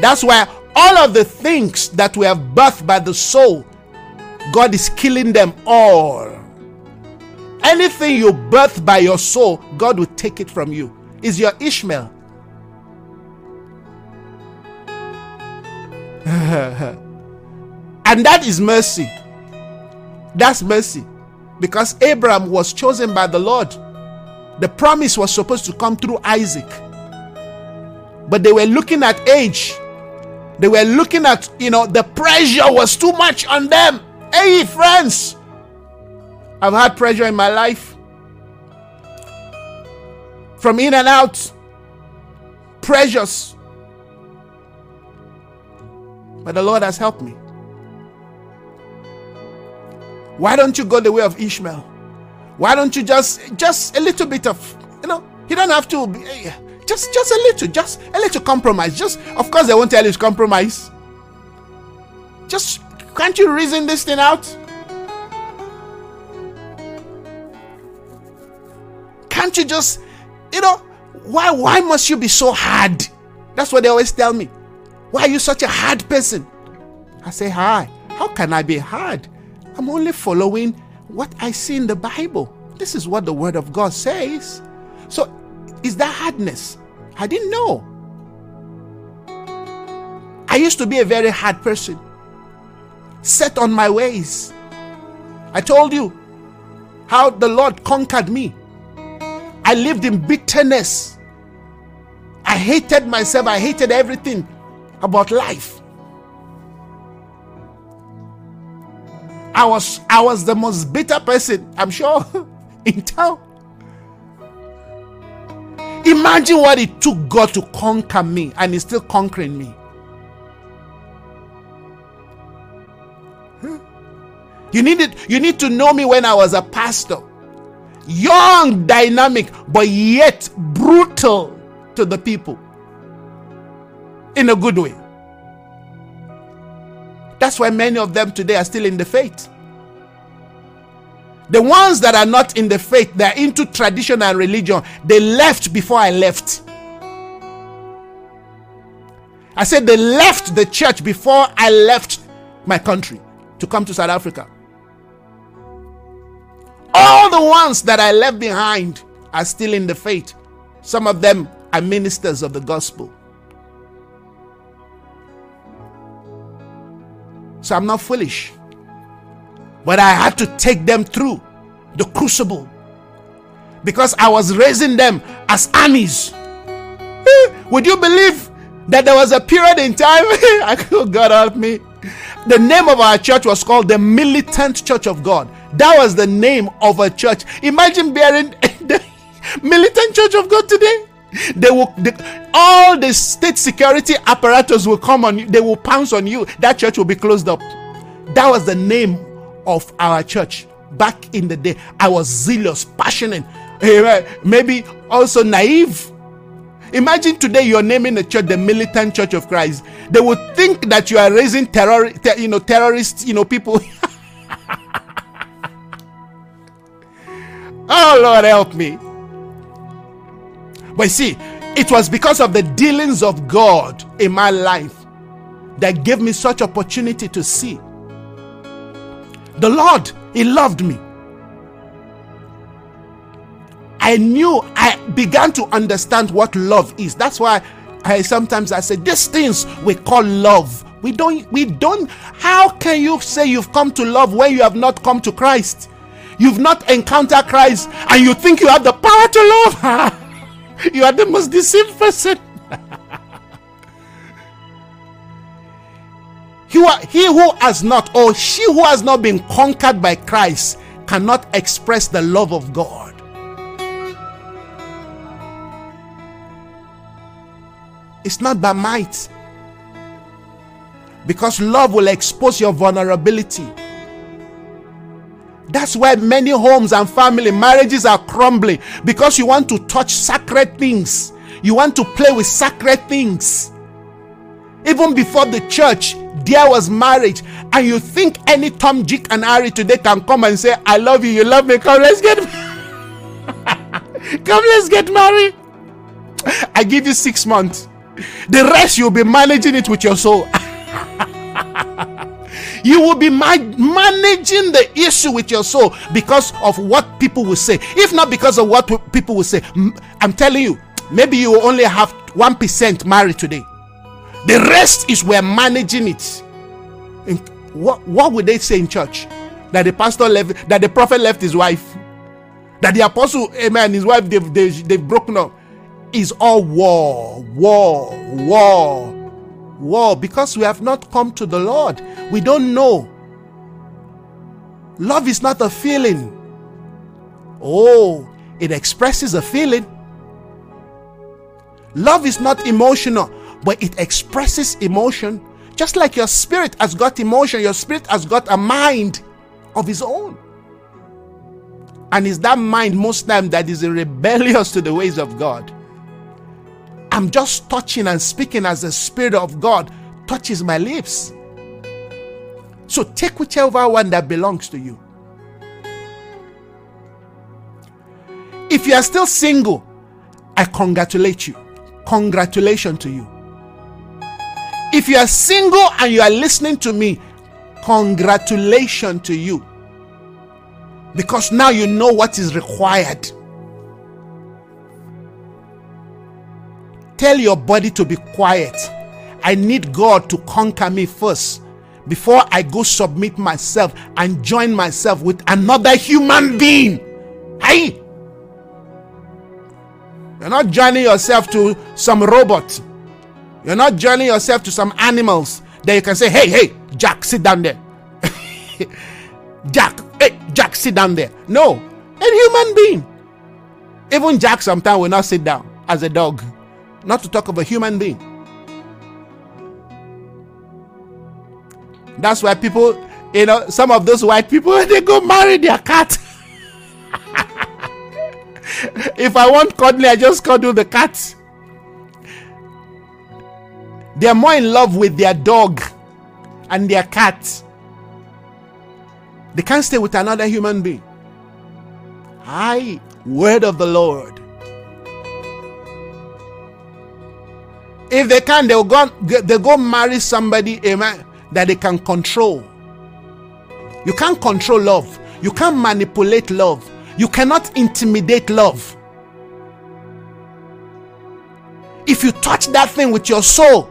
That's why all of the things that we have birthed by the soul, God is killing them all. Anything you birth by your soul, God will take it from you. Is your Ishmael. and that is mercy. That's mercy. Because Abraham was chosen by the Lord. The promise was supposed to come through Isaac. But they were looking at age. They were looking at, you know, the pressure was too much on them. Hey, friends, I've had pressure in my life from in and out, pressures but the Lord has helped me. Why don't you go the way of Ishmael? Why don't you just just a little bit of you know? You don't have to be, eh, just just a little, just a little compromise. Just of course they won't tell you to compromise. Just can't you reason this thing out? Can't you just you know why why must you be so hard? That's what they always tell me. Why are you such a hard person? I say, Hi. How can I be hard? I'm only following what I see in the Bible. This is what the Word of God says. So, is that hardness? I didn't know. I used to be a very hard person, set on my ways. I told you how the Lord conquered me. I lived in bitterness. I hated myself. I hated everything about life. I was I was the most bitter person, I'm sure, in town. Imagine what it took God to conquer me, and He's still conquering me. You needed you need to know me when I was a pastor. Young, dynamic, but yet brutal to the people in a good way. That's why many of them today are still in the faith. The ones that are not in the faith, they're into tradition and religion. They left before I left. I said they left the church before I left my country to come to South Africa. All the ones that I left behind are still in the faith. Some of them are ministers of the gospel. So I'm not foolish. But I had to take them through the crucible because I was raising them as armies. Eh, would you believe that there was a period in time? oh God help me. The name of our church was called the Militant Church of God. That was the name of a church. Imagine bearing the Militant Church of God today. They will they, all the state security apparatus will come on you. They will pounce on you. That church will be closed up. That was the name of our church back in the day. I was zealous passionate. Eh, maybe also naive. Imagine today you're naming a church the militant church of christ. They would think that you are raising terror ter- you know terrorists you know people. Oh lord help me but see, it was because of the dealings of God in my life that gave me such opportunity to see. The Lord, He loved me. I knew I began to understand what love is. That's why I sometimes I say these things we call love. We don't we don't how can you say you've come to love when you have not come to Christ? You've not encountered Christ and you think you have the power to love. You are the most deceived person. he, he who has not, or she who has not been conquered by Christ, cannot express the love of God. It's not by might. Because love will expose your vulnerability. That's why many homes and family marriages are crumbling because you want to touch sacred things. You want to play with sacred things. Even before the church, there was marriage, and you think any Tom, Dick, and Harry today can come and say, I love you, you love me, come, let's get come, let's get married. I give you six months. The rest you'll be managing it with your soul. You will be ma- managing the issue with your soul because of what people will say. If not because of what people will say, I'm telling you, maybe you only have 1% married today. The rest is we're managing it. And what, what would they say in church? That the pastor left, that the prophet left his wife, that the apostle, amen, his wife, they've, they've, they've broken up. Is all war, war, war war because we have not come to the Lord. We don't know. Love is not a feeling. Oh, it expresses a feeling. Love is not emotional, but it expresses emotion. Just like your spirit has got emotion, your spirit has got a mind of his own. And it's that mind most time that is rebellious to the ways of God. I'm just touching and speaking as the Spirit of God touches my lips. So take whichever one that belongs to you. If you are still single, I congratulate you. Congratulations to you. If you are single and you are listening to me, congratulations to you. Because now you know what is required. Tell your body to be quiet. I need God to conquer me first before I go submit myself and join myself with another human being. Hey! You're not joining yourself to some robot. You're not joining yourself to some animals that you can say, hey, hey, Jack, sit down there. Jack, hey, Jack, sit down there. No, a human being. Even Jack sometimes will not sit down as a dog not to talk of a human being. That's why people, you know, some of those white people, they go marry their cat. if I want cuddling, I just cuddle the cat. They are more in love with their dog and their cat. They can't stay with another human being. Hi, word of the Lord. If they can, they'll go they go marry somebody, amen, that they can control. You can't control love. You can't manipulate love. You cannot intimidate love. If you touch that thing with your soul,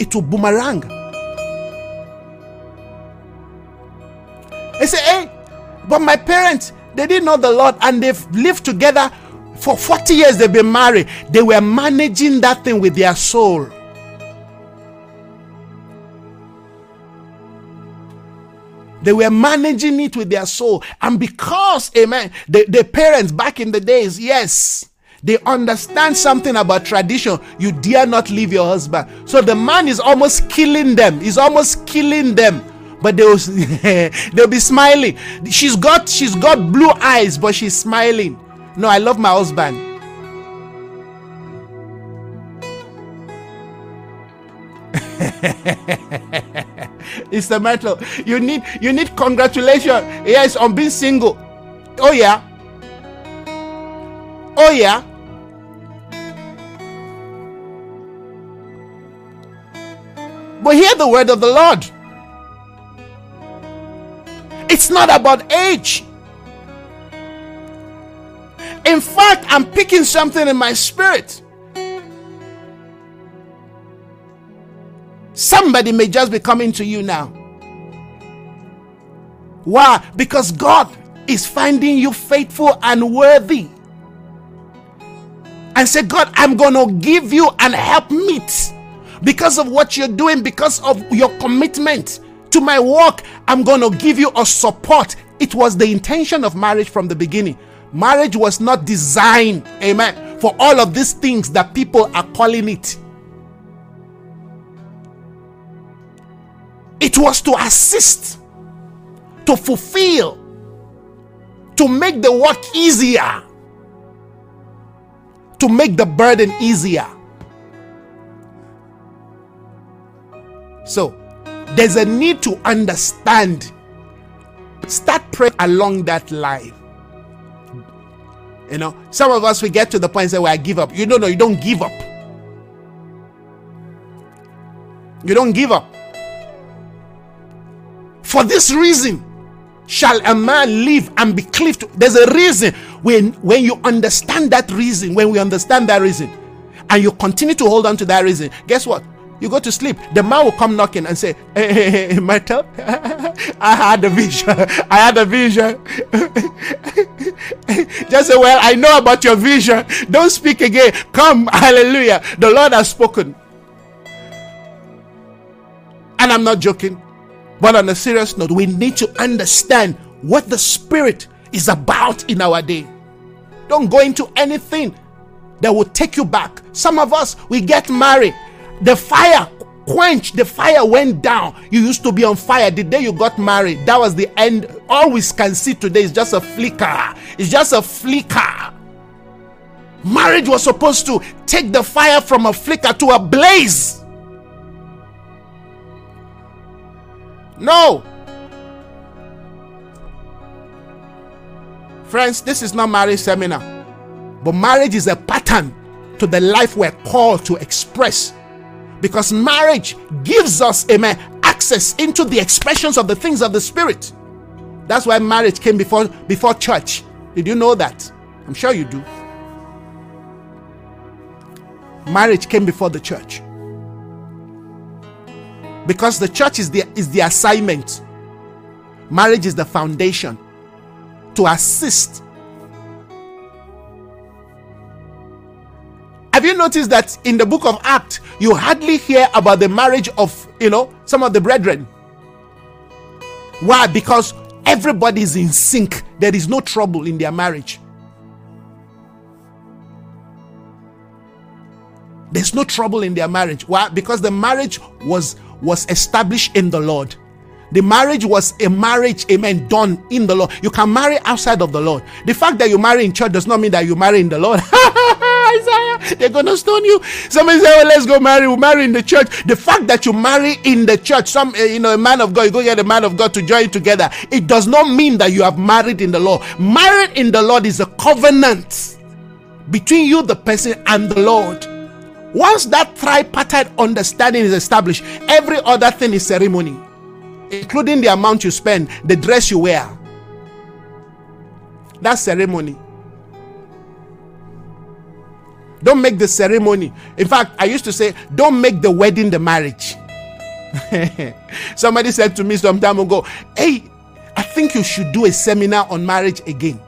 it will boomerang. They say, hey, but my parents, they didn't know the Lord and they've lived together for 40 years they've been married. They were managing that thing with their soul. They were managing it with their soul. And because, amen, the, the parents back in the days, yes, They understand something about tradition. You dare not leave your husband. So the man is almost killing them. He's almost killing them. But they'll they'll be smiling. She's got she's got blue eyes, but she's smiling. No, I love my husband. it's the metal. You need you need congratulations. Yes, on being single. Oh yeah. Oh yeah. But hear the word of the Lord. It's not about age. In fact, I'm picking something in my spirit. Somebody may just be coming to you now. Why? Because God is finding you faithful and worthy. And say, God, I'm going to give you an help meet because of what you're doing, because of your commitment to my work. I'm going to give you a support. It was the intention of marriage from the beginning. Marriage was not designed, amen, for all of these things that people are calling it. It was to assist, to fulfill, to make the work easier, to make the burden easier. So, there's a need to understand. Start praying along that line. You know, some of us we get to the point Well, I give up. You don't know, you don't give up. You don't give up. For this reason shall a man live and be cleaved. There's a reason. When when you understand that reason, when we understand that reason, and you continue to hold on to that reason, guess what? You go to sleep. The man will come knocking and say, Hey, hey, hey Michael, I had a vision. I had a vision. Just say, Well, I know about your vision. Don't speak again. Come, hallelujah. The Lord has spoken. And I'm not joking. But on a serious note, we need to understand what the Spirit is about in our day. Don't go into anything that will take you back. Some of us, we get married, the fire quenched, the fire went down. You used to be on fire the day you got married. That was the end. All we can see today is just a flicker. It's just a flicker. Marriage was supposed to take the fire from a flicker to a blaze. No. Friends, this is not marriage seminar. But marriage is a pattern to the life we're called to express. Because marriage gives us, amen, access into the expressions of the things of the spirit. That's why marriage came before before church. Did you know that? I'm sure you do. Marriage came before the church because the church is the is the assignment marriage is the foundation to assist have you noticed that in the book of acts you hardly hear about the marriage of you know some of the brethren? Why? Because everybody is in sync. There is no trouble in their marriage. There's no trouble in their marriage. Why? Because the marriage was was established in the Lord. The marriage was a marriage, amen, done in the Lord. You can marry outside of the Lord. The fact that you marry in church does not mean that you marry in the Lord. Isaiah, they're gonna stone you. Somebody say, "Oh, let's go marry." We'll marry in the church. The fact that you marry in the church, some uh, you know, a man of God, you go get a man of God to join together. It does not mean that you have married in the Lord. Married in the Lord is a covenant between you, the person, and the Lord. Once that tripartite understanding is established, every other thing is ceremony, including the amount you spend, the dress you wear. That's ceremony. Don't make the ceremony. In fact, I used to say, don't make the wedding the marriage. Somebody said to me some time ago, Hey, I think you should do a seminar on marriage again.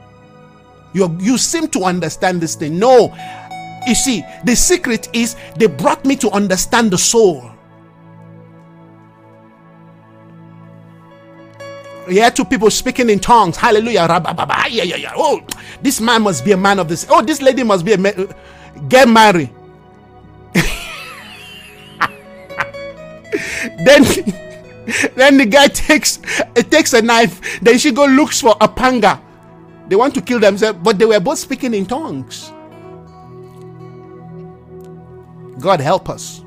You, you seem to understand this thing. No, you see, the secret is they brought me to understand the soul. You had two people speaking in tongues. Hallelujah. Oh, this man must be a man of this. Oh, this lady must be a man. Uh, get married. then then the guy takes takes a knife then she go looks for a panga they want to kill themselves but they were both speaking in tongues god help us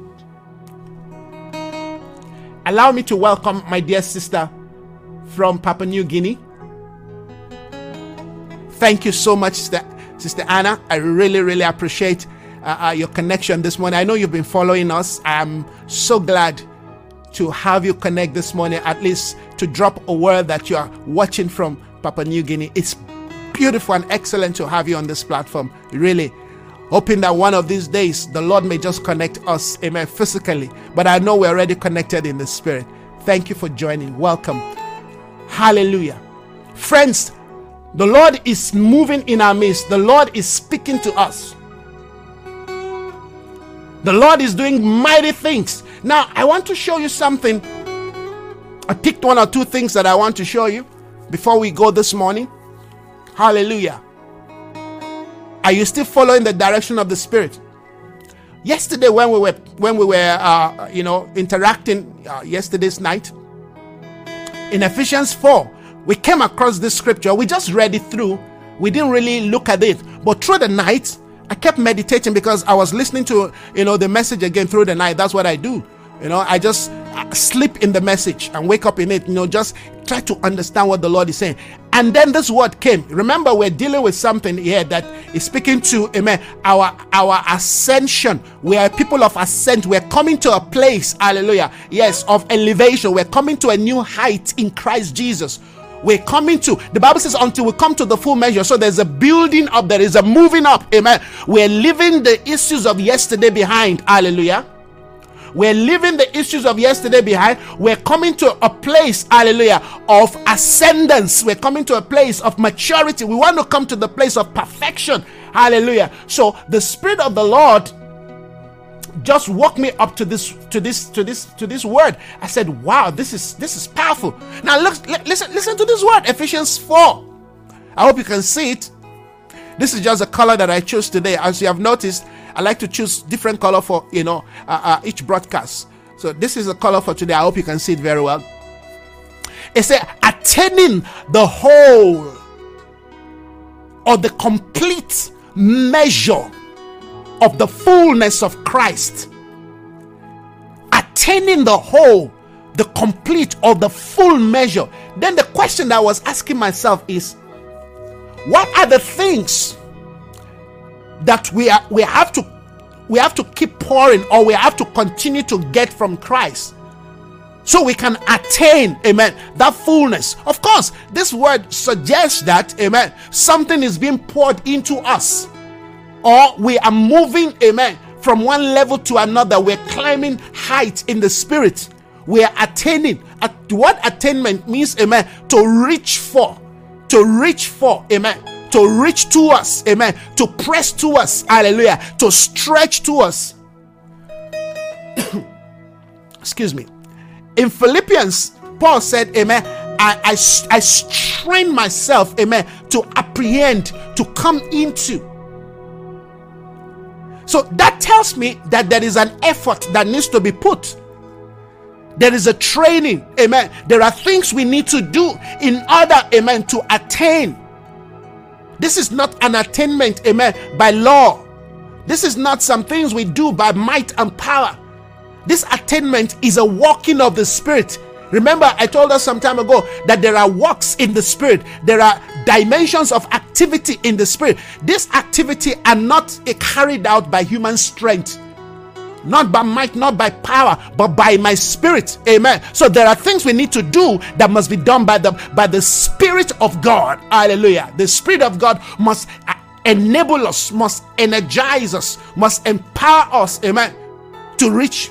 allow me to welcome my dear sister from papua new guinea thank you so much sister, sister anna i really really appreciate uh, uh, your connection this morning i know you've been following us i'm so glad to have you connect this morning, at least to drop a word that you are watching from Papua New Guinea. It's beautiful and excellent to have you on this platform. Really. Hoping that one of these days the Lord may just connect us, amen, physically. But I know we're already connected in the spirit. Thank you for joining. Welcome. Hallelujah. Friends, the Lord is moving in our midst, the Lord is speaking to us. The Lord is doing mighty things. Now, I want to show you something. I picked one or two things that I want to show you before we go this morning. Hallelujah. Are you still following the direction of the Spirit? Yesterday, when we were when we were uh, you know interacting uh, yesterday's night in Ephesians four, we came across this scripture. We just read it through. We didn't really look at it, but through the night, I kept meditating because I was listening to you know the message again through the night. That's what I do. You know, I just sleep in the message and wake up in it. You know, just try to understand what the Lord is saying. And then this word came. Remember, we're dealing with something here that is speaking to amen. Our our ascension. We are people of ascent. We're coming to a place, hallelujah. Yes, of elevation. We're coming to a new height in Christ Jesus we're coming to the bible says until we come to the full measure so there's a building up there is a moving up amen we're leaving the issues of yesterday behind hallelujah we're leaving the issues of yesterday behind. We're coming to a place, hallelujah, of ascendance. We're coming to a place of maturity. We want to come to the place of perfection. Hallelujah. So the Spirit of the Lord just woke me up to this to this to this to this word i said wow this is this is powerful now look listen listen to this word ephesians 4 i hope you can see it this is just a color that i chose today as you have noticed I like to choose different color for you know uh, uh, each broadcast. So this is the color for today. I hope you can see it very well. It said attaining the whole or the complete measure of the fullness of Christ. Attaining the whole, the complete or the full measure. Then the question that I was asking myself is what are the things that we are we have to we have to keep pouring or we have to continue to get from Christ so we can attain amen that fullness. Of course this word suggests that amen something is being poured into us or we are moving amen from one level to another. We're climbing height in the spirit. We are attaining. At what attainment means amen to reach for to reach for amen to reach to us, amen, to press to us, hallelujah, to stretch to us. Excuse me. In Philippians, Paul said, Amen. I, I, I strain myself, amen, to apprehend, to come into. So that tells me that there is an effort that needs to be put. There is a training, amen. There are things we need to do in order, amen, to attain this is not an attainment, amen, by law. This is not some things we do by might and power. This attainment is a walking of the Spirit. Remember, I told us some time ago that there are walks in the Spirit, there are dimensions of activity in the Spirit. This activity are not carried out by human strength not by might, not by power, but by my spirit. Amen. So there are things we need to do that must be done by the by the spirit of God. Hallelujah. The spirit of God must uh, enable us, must energize us, must empower us. Amen. To reach.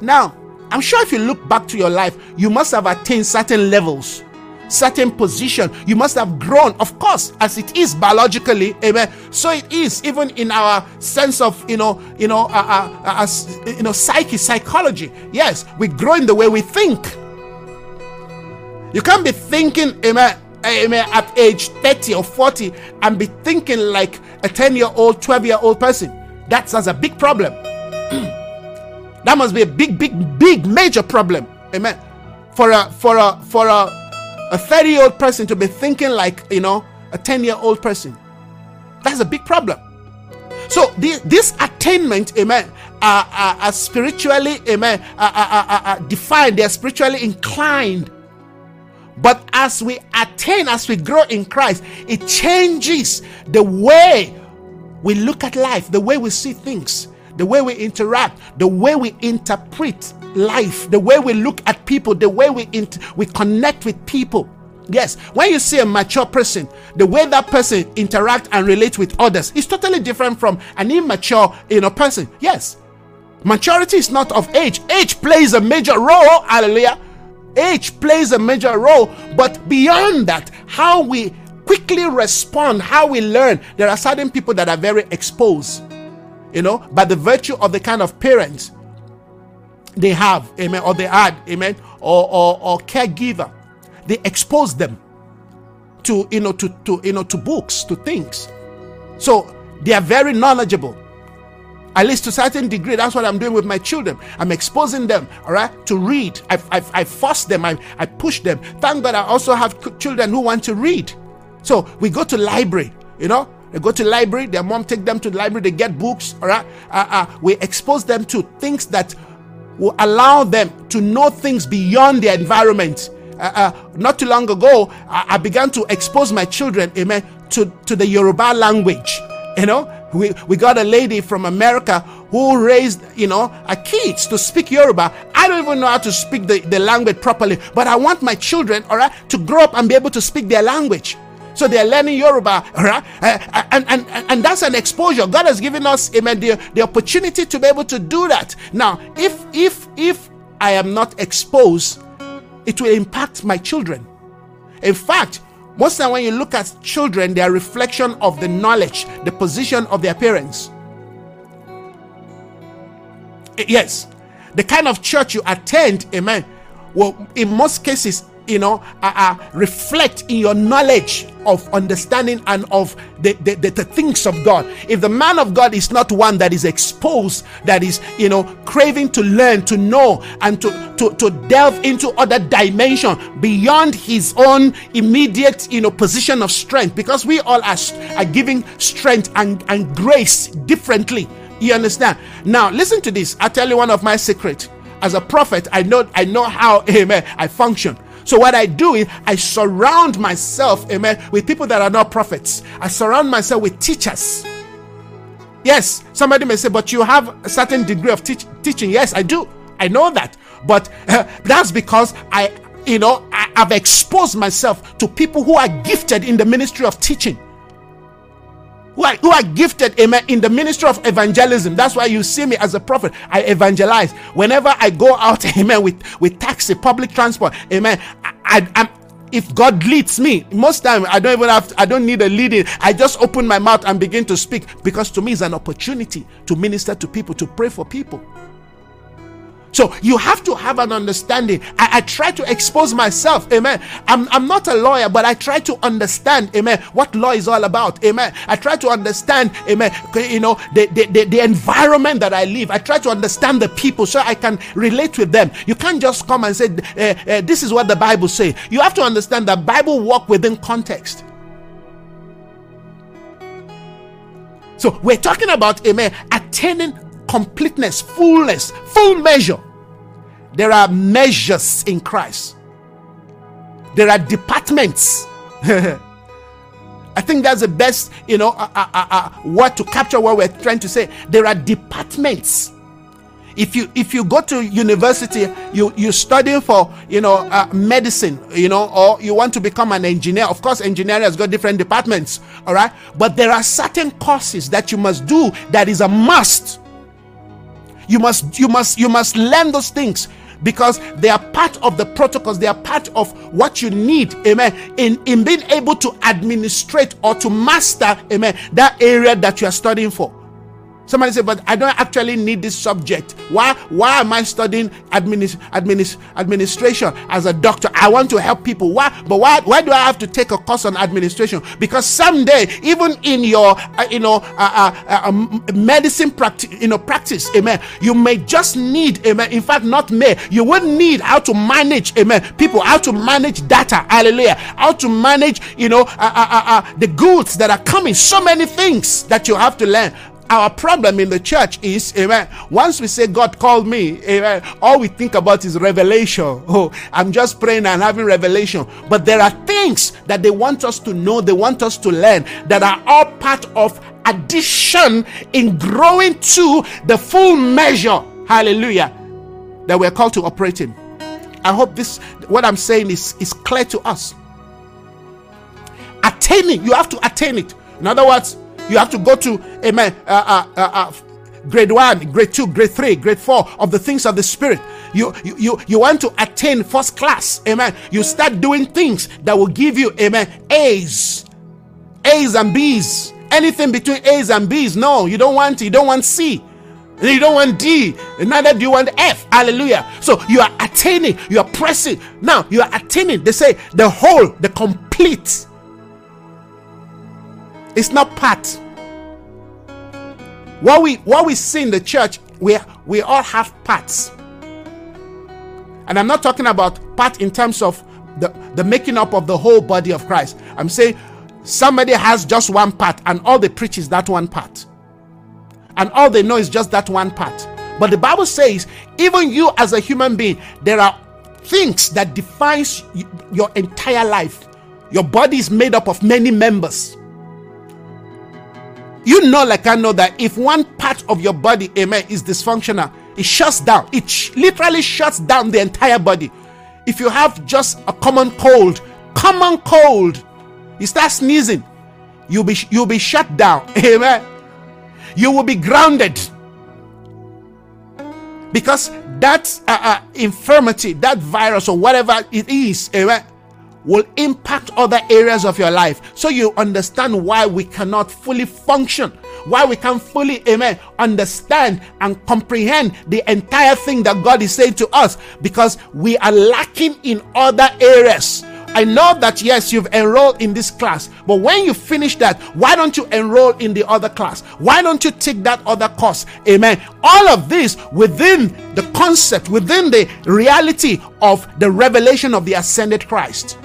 Now, I'm sure if you look back to your life, you must have attained certain levels certain position you must have grown of course as it is biologically amen so it is even in our sense of you know you know uh, uh, uh, as you know psyche psychology yes we grow in the way we think You can't be thinking, amen, amen, at age 30 or 40 and be thinking like a 10 year old, 12 year old person. That's, that's a big problem. that must be a big, big, big, major problem. Amen. For a for a for a a 30 year old person to be thinking like you know a 10 year old person. That's a big problem. So the, this attainment, amen, are, are, are spiritually, amen, are, are, defined. They are spiritually inclined. But as we attain, as we grow in Christ, it changes the way we look at life, the way we see things, the way we interact, the way we interpret life, the way we look at people, the way we int- we connect with people. Yes, when you see a mature person, the way that person interact and relate with others is totally different from an immature, you know, person. Yes, maturity is not of age. Age plays a major role. Hallelujah. Age plays a major role, but beyond that, how we quickly respond, how we learn. There are certain people that are very exposed, you know, by the virtue of the kind of parents they have, amen, or they had, amen, or or, or caregiver they expose them to you know to, to you know to books to things. So they are very knowledgeable at least to a certain degree. That's what i'm doing with my children. I'm exposing them all right to read. I, I, I force them. I, I push them. Thank god i also have children who want to read. So we go to library you know they go to the library their mom take them to the library they get books all right uh, uh, we expose them to things that will allow them to know things beyond their environment uh, uh, not too long ago, I, I, began to expose my children, amen, to, to the Yoruba language. You know, we, we got a lady from America who raised, you know, her kids to speak Yoruba. I don't even know how to speak the, the language properly, but I want my children, all right, to grow up and be able to speak their language. So they're learning Yoruba, right? Uh, uh and, and, and that's an exposure. God has given us, amen, the, the opportunity to be able to do that. Now, if if if I am not exposed it will impact my children. In fact, most time when you look at children, they are reflection of the knowledge, the position of their parents. Yes, the kind of church you attend, amen, will in most cases you know, uh, uh, reflect in your knowledge of understanding and of the, the, the, the, things of God. If the man of God is not one that is exposed, that is, you know, craving to learn, to know, and to, to, to delve into other dimension beyond his own immediate, you know, position of strength, because we all are, are giving strength and, and grace differently. You understand? Now, listen to this. i tell you one of my secrets. As a prophet, I know I know how amen I function. So what I do is I surround myself, amen, with people that are not prophets. I surround myself with teachers. Yes, somebody may say, but you have a certain degree of teach- teaching. Yes, I do. I know that. But uh, that's because I, you know, I, I've exposed myself to people who are gifted in the ministry of teaching who are, who are gifted amen in the ministry of evangelism that's why you see me as a prophet i evangelize whenever i go out amen with with taxi public transport amen I, I'm if God leads me, most time I don't even have to, I don't need a leading. I just open my mouth and begin to speak because to me it's an opportunity to minister to people, to pray for people. So you have to have an understanding. I, I, try to expose myself. Amen. I'm, I'm not a lawyer, but I try to understand, amen, what law is all about. Amen. I try to understand, amen, you know, the, the, the, the environment that I live. I try to understand the people so I can relate with them. You can't just come and say, uh, uh, this is what the Bible says. You have to understand that Bible work within context. So we're talking about, amen, attaining completeness, fullness, full measure. There are measures in Christ. There are departments. I think that's the best, you know, uh, uh, uh, uh, word to capture what we're trying to say. There are departments. If you if you go to university, you you study for you know uh, medicine, you know, or you want to become an engineer. Of course, engineering has got different departments, all right. But there are certain courses that you must do that is a must you must you must you must learn those things because they are part of the protocols. They are part of what you need. Amen. In in being able to administrate or to master amen that area that you are studying for Somebody say, but I don't actually need this subject. Why? Why am I studying administ- administ- administration as a doctor? I want to help people. Why? But why? Why do I have to take a course on administration? Because someday, even in your, uh, you know, uh, uh, um, medicine practice, you know, practice, amen. You may just need, amen. In fact, not may. You would need how to manage, amen. People, how to manage data, hallelujah. How to manage, you know, uh, uh, uh, the goods that are coming. So many things that you have to learn our problem in the church is, amen. Once we say God called me, amen, all we think about is revelation. Oh, I'm just praying and having revelation. But there are things that they want us to know, they want us to learn that are all part of addition in growing to the full measure. Hallelujah. That we're called to operate in. I hope this what I'm saying is, is clear to us. Attaining, you have to attain it. In other words, you have to go to, amen, uh, uh, uh, uh, grade one, grade two, grade three, grade four of the things of the spirit. You, you, you, you want to attain first class, amen. You start doing things that will give you, amen, A's, A's and B's. Anything between A's and B's, no, you don't want, you don't want C. You don't want D, neither do you want F. Hallelujah. So you are attaining, you are pressing. Now you are attaining. They say the whole, the complete it's not part. What we what we see in the church, we we all have parts. And I'm not talking about part in terms of the, the making up of the whole body of Christ. I'm saying somebody has just one part and all they preach is that one part. And all they know is just that one part. But the Bible says, even you as a human being, there are things that defines your entire life. Your body is made up of many members. You know, like I know that if one part of your body, amen, is dysfunctional, it shuts down. It sh- literally shuts down the entire body. If you have just a common cold, common cold, you start sneezing, you'll be you'll be shut down. Amen. You will be grounded because that uh, uh, infirmity, that virus or whatever it is, amen, will impact other areas of your life. So you understand why we cannot fully function, why we can't fully, amen, understand and comprehend the entire thing that God is saying to us because we are lacking in other areas. I know that yes, you've enrolled in this class, but when you finish that, why don't you enroll in the other class? Why don't you take that other course? Amen. All of this within the concept, within the reality of the revelation of the ascended Christ.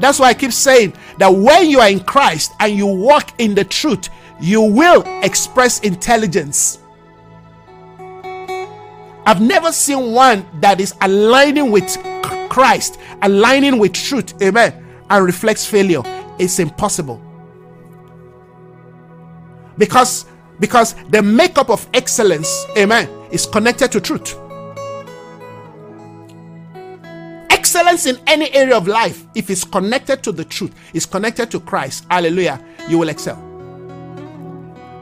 That's why I keep saying that when you are in Christ and you walk in the truth, you will express intelligence. I've never seen one that is aligning with Christ, aligning with truth, amen, and reflects failure. It's impossible. Because because the makeup of excellence, amen, is connected to truth. Excellence in any area of life, if it's connected to the truth, is connected to Christ, hallelujah, you will excel.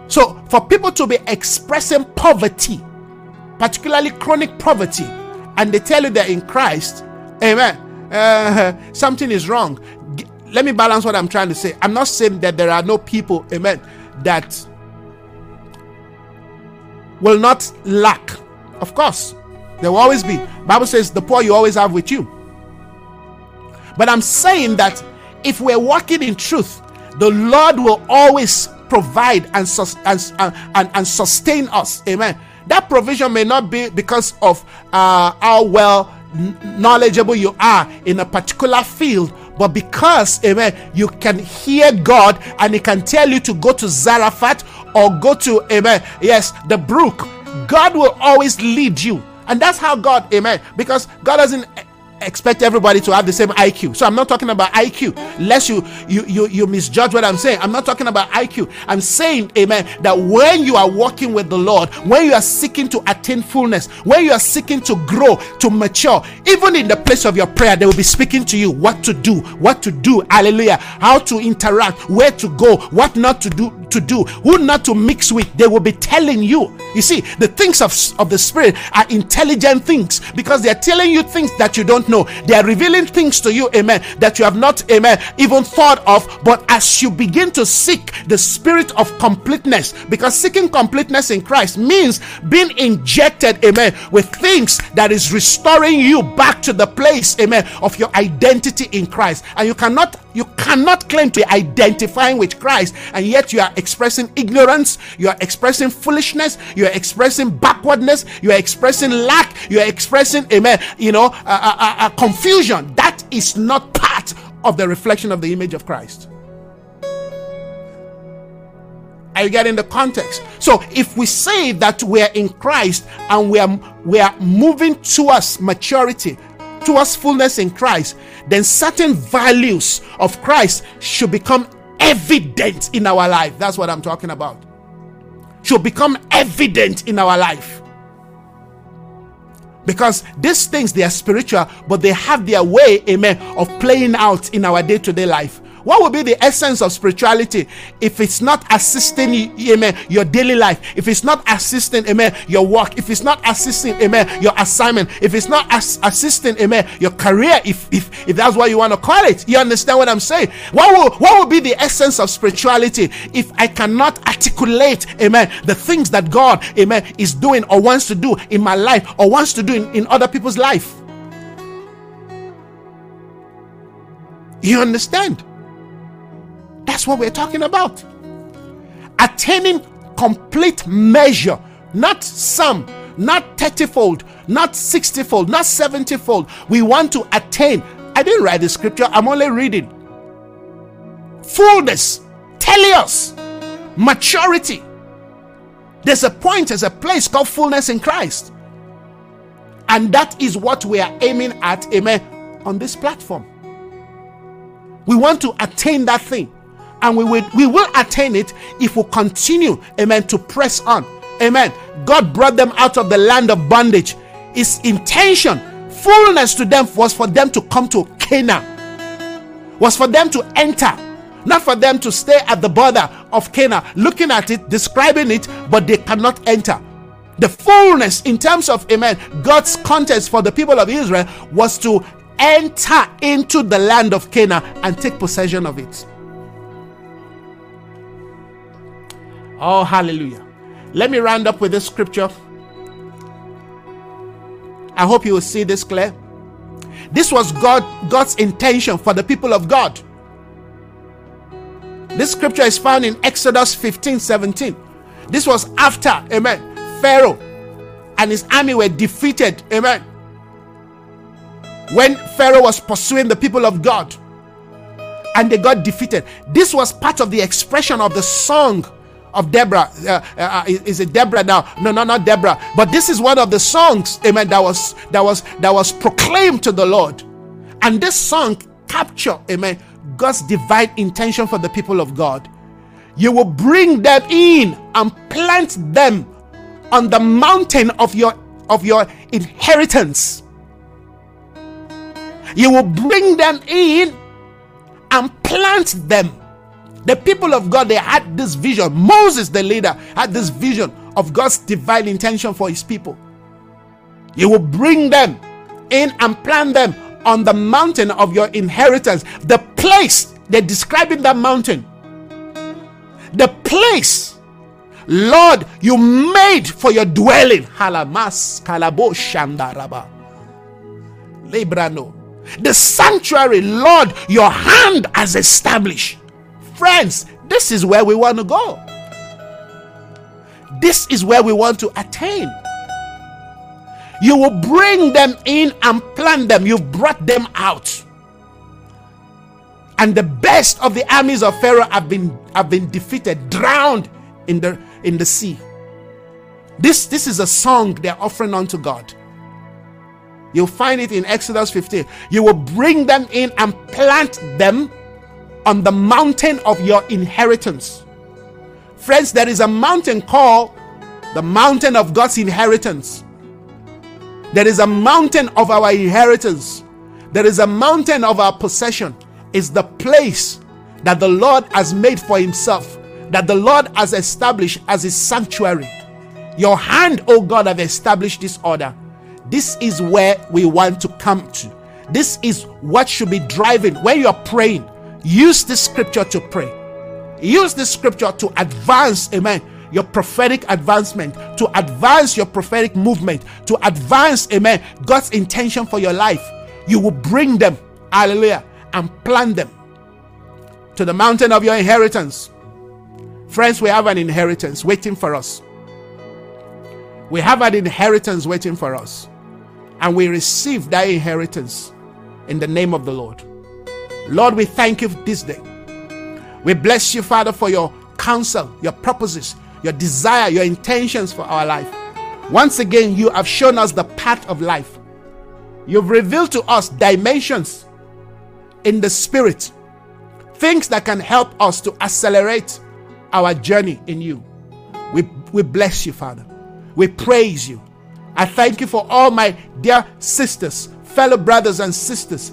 So, for people to be expressing poverty, particularly chronic poverty, and they tell you they're in Christ, amen, uh, something is wrong. Let me balance what I'm trying to say. I'm not saying that there are no people, amen, that will not lack. Of course, there will always be. Bible says the poor you always have with you. But I'm saying that if we're walking in truth, the Lord will always provide and, sus- and, and, and, sustain us. Amen. That provision may not be because of uh, how well knowledgeable you are in a particular field, but because, amen, you can hear God and He can tell you to go to Zarephath or go to, amen, yes, the brook. God will always lead you. And that's how God, amen, because God doesn't expect everybody to have the same IQ. So I'm not talking about IQ, lest you you you you misjudge what I'm saying. I'm not talking about IQ. I'm saying, amen, that when you are walking with the Lord, when you are seeking to attain fullness, when you are seeking to grow, to mature, even in the place of your prayer, they will be speaking to you what to do, what to do, hallelujah, how to interact, where to go, what not to do, to do, who not to mix with. They will be telling you You see, the things of, of the Spirit are intelligent things because they're telling you things that you don't know. They are revealing things to you, amen, that you have not, amen, even thought of. But as you begin to seek the spirit of completeness, because seeking completeness in Christ means being injected, amen, with things that is restoring you back to the place, amen, of your identity in Christ. And you cannot you cannot claim to be identifying with Christ and yet you are expressing ignorance, you are expressing foolishness, you are expressing backwardness, you are expressing lack, you are expressing, amen, you know, a confusion. That is not part of the reflection of the image of Christ. Are you getting the context? So if we say that we are in Christ and we are we are moving towards maturity, towards fullness in Christ, then certain values of Christ should become evident in our life. That's what I'm talking about. Should become evident in our life. Because these things they are spiritual, but they have their way, amen, of playing out in our day to day life. What would be the essence of spirituality if it's not assisting, amen, your daily life? If it's not assisting, amen, your work? If it's not assisting, amen, your assignment? If it's not as- assisting, amen, your career? If, if if that's what you want to call it, you understand what I'm saying? What will what will be the essence of spirituality if I cannot articulate, amen, the things that God, amen, is doing or wants to do in my life or wants to do in, in other people's life? You understand? That's what we're talking about. Attaining complete measure, not some, not 30 fold, not 60 fold, not 70 fold. We want to attain. I didn't write the scripture, I'm only reading. Fullness, teleos, maturity. There's a point, there's a place called fullness in Christ. And that is what we are aiming at, amen, on this platform. We want to attain that thing and we will we will attain it if we continue amen to press on. Amen. God brought them out of the land of bondage. His intention fullness to them was for them to come to canaan. Was for them to enter. Not for them to stay at the border of canaan. Looking at it describing it but they cannot enter. The fullness in terms of amen god's contest for the people of israel was to enter into the land of canaan and take possession of it Oh, hallelujah. Let me round up with this scripture. I hope you will see this clear. This was God God's intention for the people of God. This scripture is found in Exodus 15 17. This was after, amen, Pharaoh and his army were defeated, amen. When Pharaoh was pursuing the people of God and they got defeated, this was part of the expression of the song of Deborah. Uh, uh, is it Deborah now? No, no, not Deborah. But this is one of the songs, amen, that was that was that was proclaimed to the Lord. And this song capture, amen, God's divine intention for the people of God. You will bring them in and plant them on the mountain of your of your inheritance. You will bring them in and plant them the people of God, they had this vision. Moses, the leader, had this vision of God's divine intention for his people. He will bring them in and plant them on the mountain of your inheritance. The place, they're describing that mountain. The place, Lord, you made for your dwelling. Halamas kalabo shandaraba. Lebrano. The sanctuary, Lord, your hand has established. Friends, this is where we want to go. This is where we want to attain. You will bring them in and plant them. You've brought them out. And the best of the armies of Pharaoh have been have been defeated, drowned in the in the sea. This this is a song they're offering unto God. You'll find it in Exodus 15. You will bring them in and plant them on the mountain of your inheritance. Friends, there is a mountain called the mountain of God's inheritance. There is a mountain of our inheritance. There is a mountain of our possession. Is the place that the Lord has made for himself, that the Lord has established as his sanctuary. Your hand, oh God, have established this order. This is where we want to come to. This is what should be driving when you're praying. Use the scripture to pray. Use the scripture to advance, amen, your prophetic advancement, to advance your prophetic movement, to advance, amen, God's intention for your life. You will bring them, hallelujah, and plant them to the mountain of your inheritance. Friends, we have an inheritance waiting for us. We have an inheritance waiting for us. And we receive that inheritance in the name of the Lord. Lord, we thank you this day. We bless you, Father, for your counsel, your purposes, your desire, your intentions for our life. Once again, you have shown us the path of life. You've revealed to us dimensions in the spirit, things that can help us to accelerate our journey in you. We, we bless you, Father. We praise you. I thank you for all my dear sisters, fellow brothers and sisters.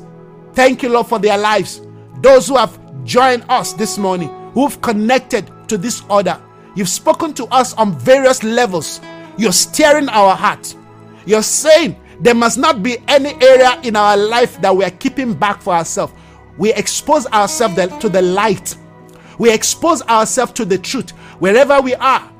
Thank you, Lord, for their lives. Those who have joined us this morning, who've connected to this order. You've spoken to us on various levels. You're stirring our heart. You're saying there must not be any area in our life that we are keeping back for ourselves. We expose ourselves to the light. We expose ourselves to the truth wherever we are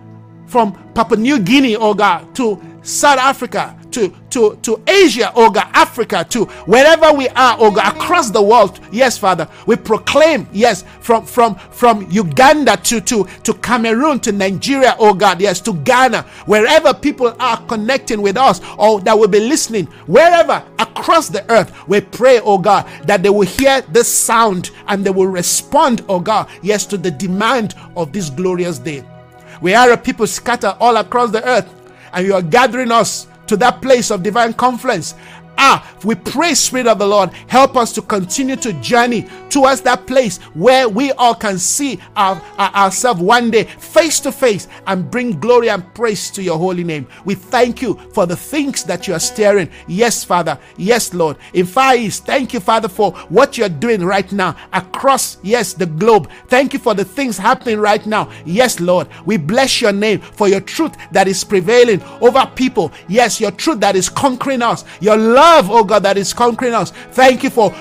from Papua New Guinea, oh God, to South Africa, to, to, to Asia, God, Africa, to wherever we are, God, across the world. Yes, Father, we proclaim, yes, from from from Uganda to to to Cameroon to Nigeria, oh God, yes, to Ghana, wherever people are connecting with us or that will be listening, wherever across the earth, we pray, oh God, that they will hear this sound and they will respond, oh God, yes, to the demand of this glorious day. We are a people scattered all across the earth, and you are gathering us to that place of divine confluence Ah, we pray, Spirit of the Lord, help us to continue to journey towards that place where we all can see our, our, ourselves one day face to face and bring glory and praise to your holy name. We thank you for the things that you are stirring. Yes, Father. Yes, Lord. In Far East, thank you, Father, for what you're doing right now across, yes, the globe. Thank you for the things happening right now. Yes, Lord. We bless your name for your truth that is prevailing over people. Yes, your truth that is conquering us. Your love love, oh God, that is conquering us. Thank you for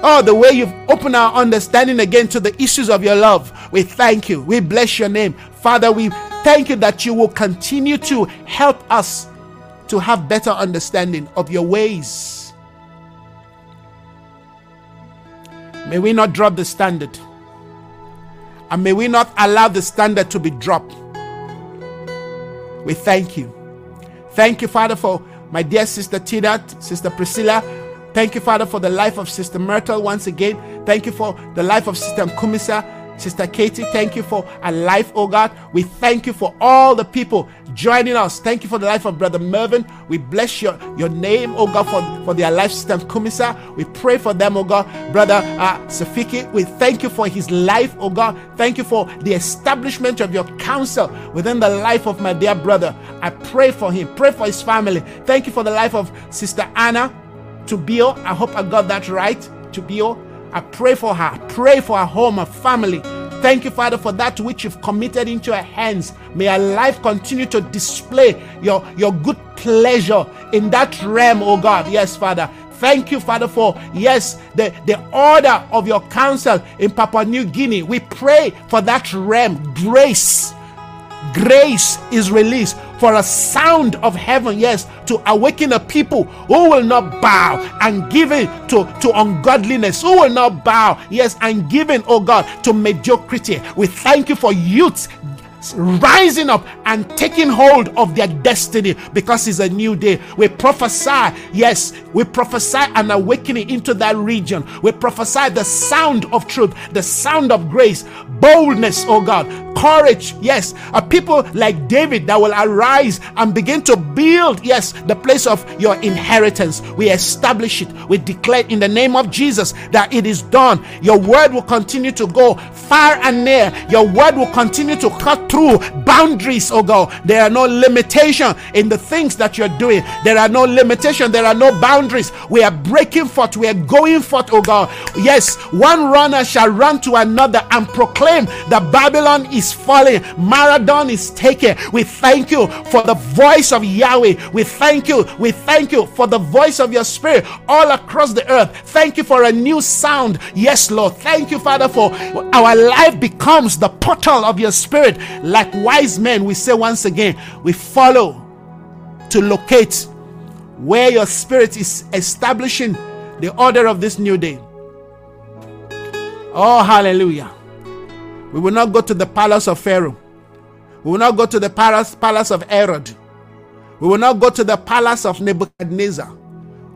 Oh, the way you've opened our understanding again to the issues of your love. We thank you. We bless your name. Father, we thank you that you will continue to help us to have better understanding of your ways. May we not drop the standard. And may we not allow the standard to be dropped. We thank you. Thank you, Father, for my dear sister Tina, sister Priscilla. Thank you, Father, for the life of Sister Myrtle once again. Thank you for the life of Sister Kumisa, Sister Katie. Thank you for a life, oh God. We thank you for all the people joining us. Thank you for the life of Brother Mervyn. We bless your, your name, oh God, for, for their life, Sister Kumisa. We pray for them, oh God. Brother uh, Safiki, we thank you for his life, oh God. Thank you for the establishment of your counsel within the life of my dear brother. I pray for him, pray for his family. Thank you for the life of Sister Anna Tubio. I hope I got that right. To Tubio. I pray for her. Pray for her home, her family. Thank you, Father, for that which you've committed into her hands. May her life continue to display your, your good pleasure in that realm, oh God. Yes, Father. Thank you, Father, for yes, the, the order of your counsel in Papua New Guinea. We pray for that realm, grace. Grace is released for a sound of heaven, yes, to awaken a people who will not bow and give in to, to ungodliness, who will not bow, yes, and give in, oh God, to mediocrity. We thank you for youths rising up and taking hold of their destiny because it's a new day. We prophesy, yes, we prophesy an awakening into that region. We prophesy the sound of truth, the sound of grace, boldness, oh God, courage, yes, a people like David that will arise and begin to build, yes, the place of your inheritance. We establish it, we declare in the name of Jesus that it is done. Your word will continue to go far and near, your word will continue to cut through boundaries, oh God. There are no limitation in the things that you're doing, there are no limitation, there are no boundaries. We are breaking forth, we are going forth, oh God. Yes, one runner shall run to another and proclaim that Babylon is falling. Marathon is taken. We thank you for the voice of Yahweh. We thank you. We thank you for the voice of your spirit all across the earth. Thank you for a new sound. Yes, Lord. Thank you, Father, for our life becomes the portal of your spirit. Like wise men, we say once again, we follow to locate where your spirit is establishing the order of this new day. Oh, hallelujah. We will not go to the palace of Pharaoh. We will not go to the palace, palace of Herod. We will not go to the palace of Nebuchadnezzar.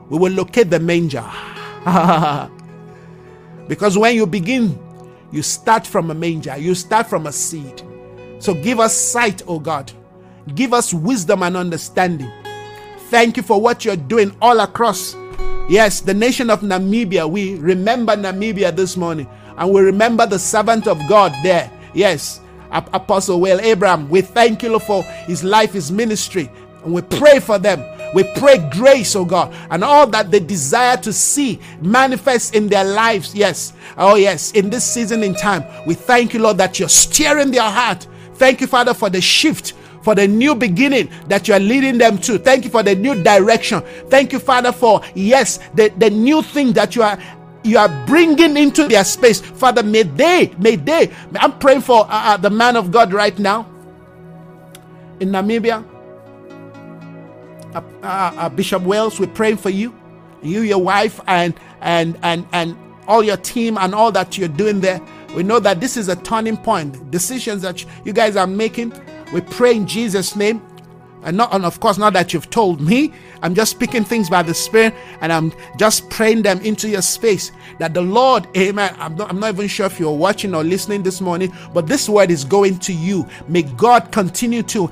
We will locate the manger. because when you begin, you start from a manger, you start from a seed. So give us sight, O oh God. Give us wisdom and understanding. Thank you for what you're doing all across. Yes, the nation of Namibia. We remember Namibia this morning and we remember the servant of God there. Yes, Apostle Will Abraham. We thank you for his life, his ministry, and we pray for them. We pray grace, oh God, and all that they desire to see manifest in their lives. Yes, oh yes, in this season in time, we thank you, Lord, that you're steering their heart. Thank you, Father, for the shift for the new beginning that you are leading them to. Thank you for the new direction. Thank you, Father, for yes, the, the new thing that you are you are bringing into their space. Father, may they, may they. I'm praying for uh, uh, the man of God right now in Namibia. Uh, uh, uh, Bishop Wells, we're praying for you, you, your wife, and and and and all your team and all that you're doing there. We know that this is a turning point. Decisions that you guys are making. We pray in Jesus' name and not and of course not that you've told me i'm just speaking things by the spirit and i'm just praying them into your space that the lord amen i'm not, I'm not even sure if you're watching or listening this morning but this word is going to you may god continue to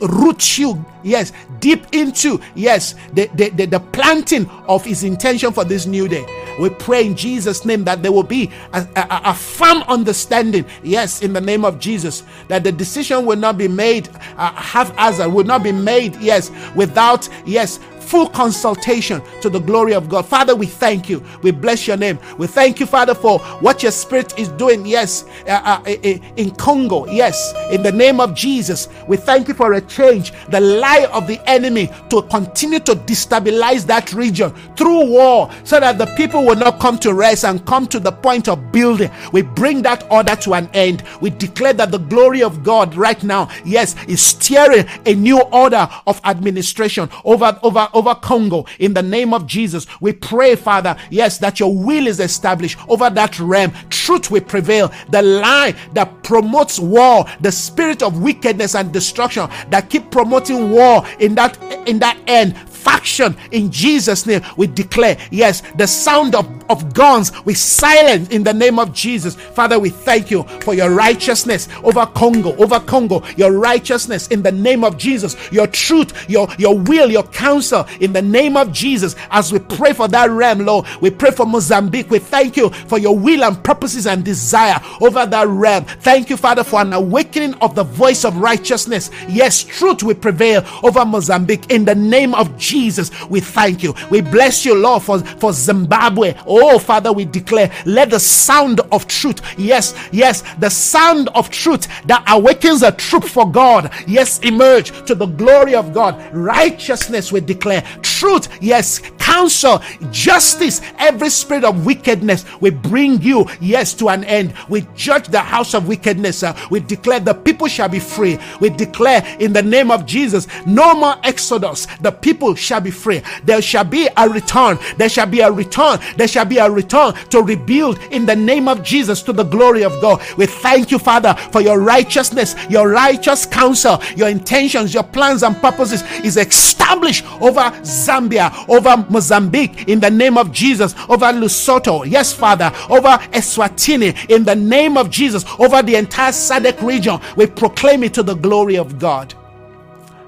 root you yes deep into yes the, the, the, the, planting of his intention for this new day. We pray in jesus name that there will be a, a, a firm understanding yes in the name of jesus that the decision will not be made uh, haphazard will not be made yes without yes full consultation to the glory of God. Father, we thank you. We bless your name. We thank you, Father, for what your spirit is doing. Yes, uh, uh, in Congo. Yes, in the name of Jesus. We thank you for a change. The lie of the enemy to continue to destabilize that region through war so that the people will not come to rest and come to the point of building. We bring that order to an end. We declare that the glory of God right now, yes, is steering a new order of administration over over over Congo in the name of Jesus. We pray, Father, yes, that your will is established over that realm. Truth will prevail. The lie that promotes war, the spirit of wickedness and destruction that keep promoting war in that in that end faction in Jesus' name. We declare, yes, the sound of, of guns we silence in the name of Jesus. Father, we thank you for your righteousness over Congo, over Congo, your righteousness in the name of Jesus, your truth, your, your will, your counsel in the name of Jesus. As we pray for that realm, Lord, we pray for Mozambique. We thank you for your will and purposes and desire over that realm. Thank you, Father, for an awakening of the voice of righteousness. Yes, truth will prevail over Mozambique in the name of Jesus. Jesus, we thank you. We bless you, Lord, for, for Zimbabwe. Oh, Father, we declare, let the sound of truth, yes, yes, the sound of truth that awakens a troop for God, yes, emerge to the glory of God. Righteousness, we declare. Truth, yes, counsel, justice, every spirit of wickedness, we bring you, yes, to an end. We judge the house of wickedness. Uh, we declare the people shall be free. We declare in the name of Jesus, no more exodus. The people shall be free. There shall be a return. There shall be a return. There shall be a return to rebuild in the name of Jesus to the glory of God. We thank you, Father, for your righteousness, your righteous counsel, your intentions, your plans and purposes is established over Zambia, over Mozambique in the name of Jesus, over Lesotho, yes, Father, over Eswatini in the name of Jesus, over the entire SADC region. We proclaim it to the glory of God.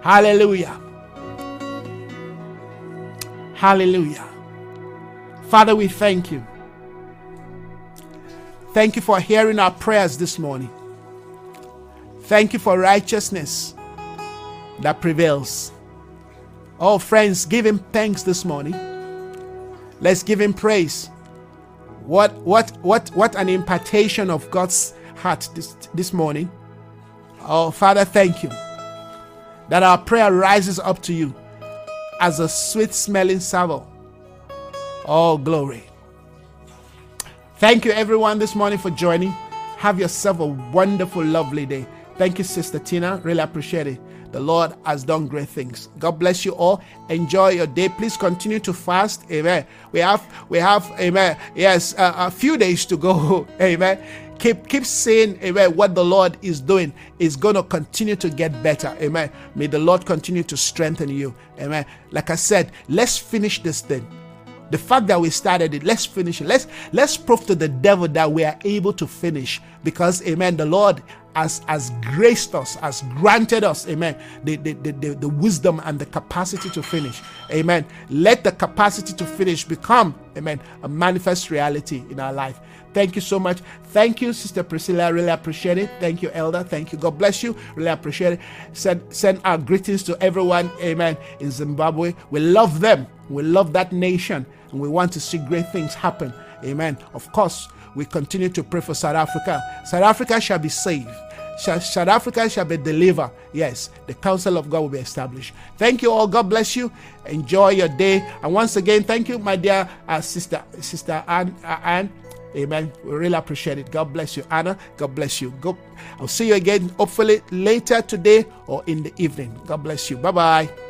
Hallelujah. Hallelujah. Father, we thank you. Thank you for hearing our prayers this morning. Thank you for righteousness that prevails. Oh, friends, give him thanks this morning. Let's give him praise. What what what what an impartation of God's heart this this morning. Oh, Father, thank you that our prayer rises up to you as a sweet smelling savour. Oh, glory. Thank you, everyone, this morning for joining. Have yourself a wonderful, lovely day. Thank you, Sister Tina. Really appreciate it. The Lord has done great things. God bless you all. Enjoy your day. Please continue to fast. Amen. We have, we have, amen. Yes, uh, a few days to go. Amen. Keep keep saying, Amen. What the Lord is doing is going to continue to get better. Amen. May the Lord continue to strengthen you. Amen. Like I said, let's finish this thing. The fact that we started it, let's finish it. Let's let's prove to the devil that we are able to finish because, Amen. The Lord has, has graced us, has granted us, amen, the, the, the, the, the wisdom and the capacity to finish. Amen. Let the capacity to finish become, amen, a manifest reality in our life. Thank you so much. Thank you, Sister Priscilla. Really appreciate it. Thank you, Elder. Thank you. God bless you. Really appreciate it. Send, send our greetings to everyone, amen, in Zimbabwe. We love them. We love that nation and we want to see great things happen. Amen. Of course, we continue to pray for South Africa. South Africa shall be saved. South Africa shall be delivered. Yes, the counsel of God will be established. Thank you all. God bless you. Enjoy your day. And once again, thank you, my dear uh, sister, sister Anne, uh, Anne. Amen. We really appreciate it. God bless you, Anna. God bless you. Go. I'll see you again, hopefully later today or in the evening. God bless you. Bye bye.